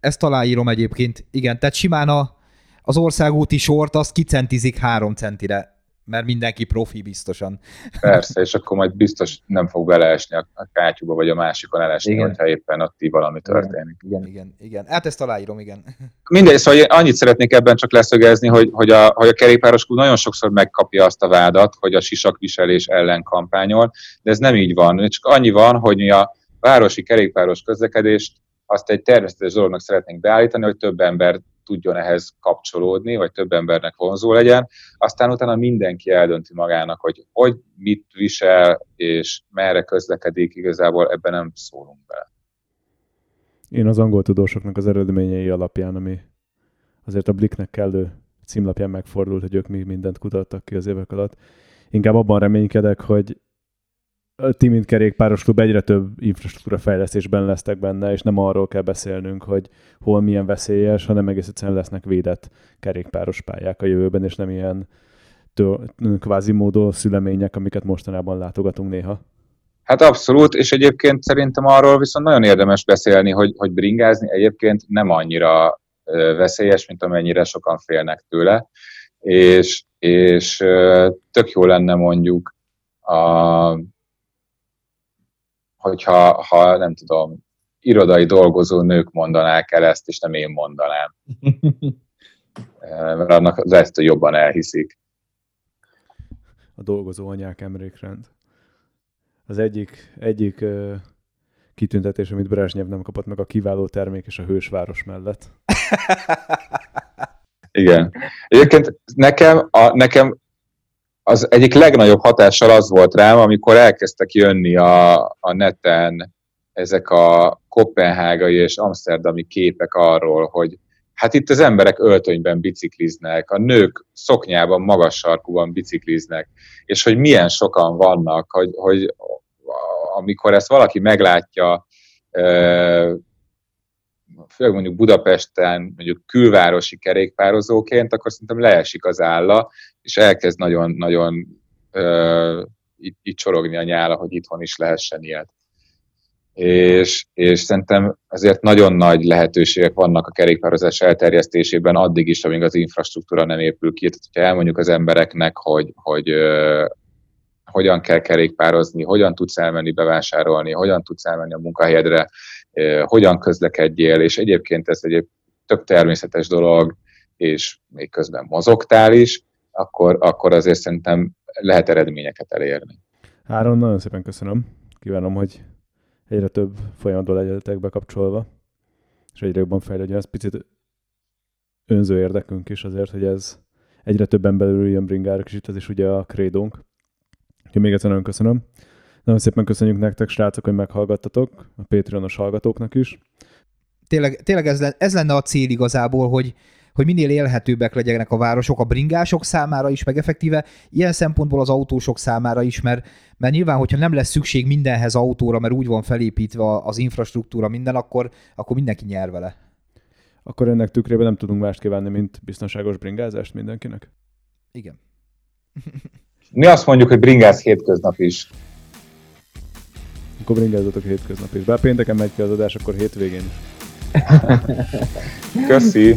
[SPEAKER 2] Ezt aláírom egyébként, igen. Tehát simán a, az országúti sort azt kicentizik három centire mert mindenki profi biztosan.
[SPEAKER 3] Persze, és akkor majd biztos nem fog beleesni a kátyúba, vagy a másikon elesni, igen. hogyha éppen ott valami történik.
[SPEAKER 2] Igen, igen, igen. Hát ezt aláírom, igen.
[SPEAKER 3] Mindegy, szóval én annyit szeretnék ebben csak leszögezni, hogy, hogy a, hogy a kerékpáros klub nagyon sokszor megkapja azt a vádat, hogy a sisakviselés ellen kampányol, de ez nem így van. Csak annyi van, hogy mi a városi kerékpáros közlekedést azt egy természetes dolognak szeretnénk beállítani, hogy több ember tudjon ehhez kapcsolódni, vagy több embernek vonzó legyen. Aztán utána mindenki eldönti magának, hogy hogy mit visel, és merre közlekedik, igazából ebben nem szólunk bele.
[SPEAKER 1] Én az angol tudósoknak az eredményei alapján, ami azért a Blicknek kellő címlapján megfordult, hogy ők még mindent kutattak ki az évek alatt. Inkább abban reménykedek, hogy ti, mint kerékpáros klub egyre több infrastruktúra fejlesztésben lesztek benne, és nem arról kell beszélnünk, hogy hol milyen veszélyes, hanem egész egyszerűen lesznek védett kerékpáros pályák a jövőben, és nem ilyen kvázi módó szülemények, amiket mostanában látogatunk néha.
[SPEAKER 3] Hát abszolút, és egyébként szerintem arról viszont nagyon érdemes beszélni, hogy, hogy bringázni egyébként nem annyira veszélyes, mint amennyire sokan félnek tőle, és, és tök jó lenne mondjuk a hogyha ha nem tudom, irodai dolgozó nők mondanák el ezt, és nem én mondanám. (laughs) Mert annak az ezt jobban elhiszik.
[SPEAKER 1] A dolgozó anyák emlékrend. Az egyik, egyik uh, kitüntetés, amit Brezsnyev nem kapott meg a kiváló termék és a hősváros mellett.
[SPEAKER 3] Igen. Egyébként nekem, a, nekem az egyik legnagyobb hatással az volt rám, amikor elkezdtek jönni a, a neten ezek a kopenhágai és amsterdami képek arról, hogy hát itt az emberek öltönyben bicikliznek, a nők szoknyában, magas sarkúban bicikliznek, és hogy milyen sokan vannak, hogy, hogy amikor ezt valaki meglátja, főleg mondjuk Budapesten, mondjuk külvárosi kerékpározóként, akkor szerintem leesik az álla, és elkezd nagyon-nagyon itt, itt csorogni a nyála, hogy itthon is lehessen ilyet. És, és szerintem azért nagyon nagy lehetőségek vannak a kerékpározás elterjesztésében addig is, amíg az infrastruktúra nem épül ki. Tehát, hogyha elmondjuk az embereknek, hogy, hogy uh, hogyan kell kerékpározni, hogyan tudsz elmenni bevásárolni, hogyan tudsz elmenni a munkahelyedre, uh, hogyan közlekedjél, és egyébként ez egy tök természetes dolog, és még közben mozogtál is, akkor, akkor azért szerintem lehet eredményeket elérni.
[SPEAKER 1] Áron, nagyon szépen köszönöm. Kívánom, hogy egyre több folyamatból legyetek bekapcsolva, és egyre jobban fejlődjön. Ez picit önző érdekünk is azért, hogy ez egyre többen belül jön bringárok, és itt ez is ugye a krédónk. Úgyhogy még egyszer nagyon köszönöm. Nagyon szépen köszönjük nektek, srácok, hogy meghallgattatok, a Patreonos hallgatóknak is.
[SPEAKER 2] Tényleg, tényleg ez, lenne, ez lenne a cél igazából, hogy, hogy minél élhetőbbek legyenek a városok a bringások számára is, meg effektíve ilyen szempontból az autósok számára is, mert, mert nyilván, hogyha nem lesz szükség mindenhez autóra, mert úgy van felépítve az infrastruktúra minden, akkor, akkor mindenki nyer vele.
[SPEAKER 1] Akkor ennek tükrében nem tudunk mást kívánni, mint biztonságos bringázást mindenkinek?
[SPEAKER 2] Igen. (laughs)
[SPEAKER 3] Mi azt mondjuk, hogy bringáz hétköznap is.
[SPEAKER 1] Akkor bringázatok hétköznap is. Bár pénteken megy ki az adás, akkor hétvégén.
[SPEAKER 3] Köszi!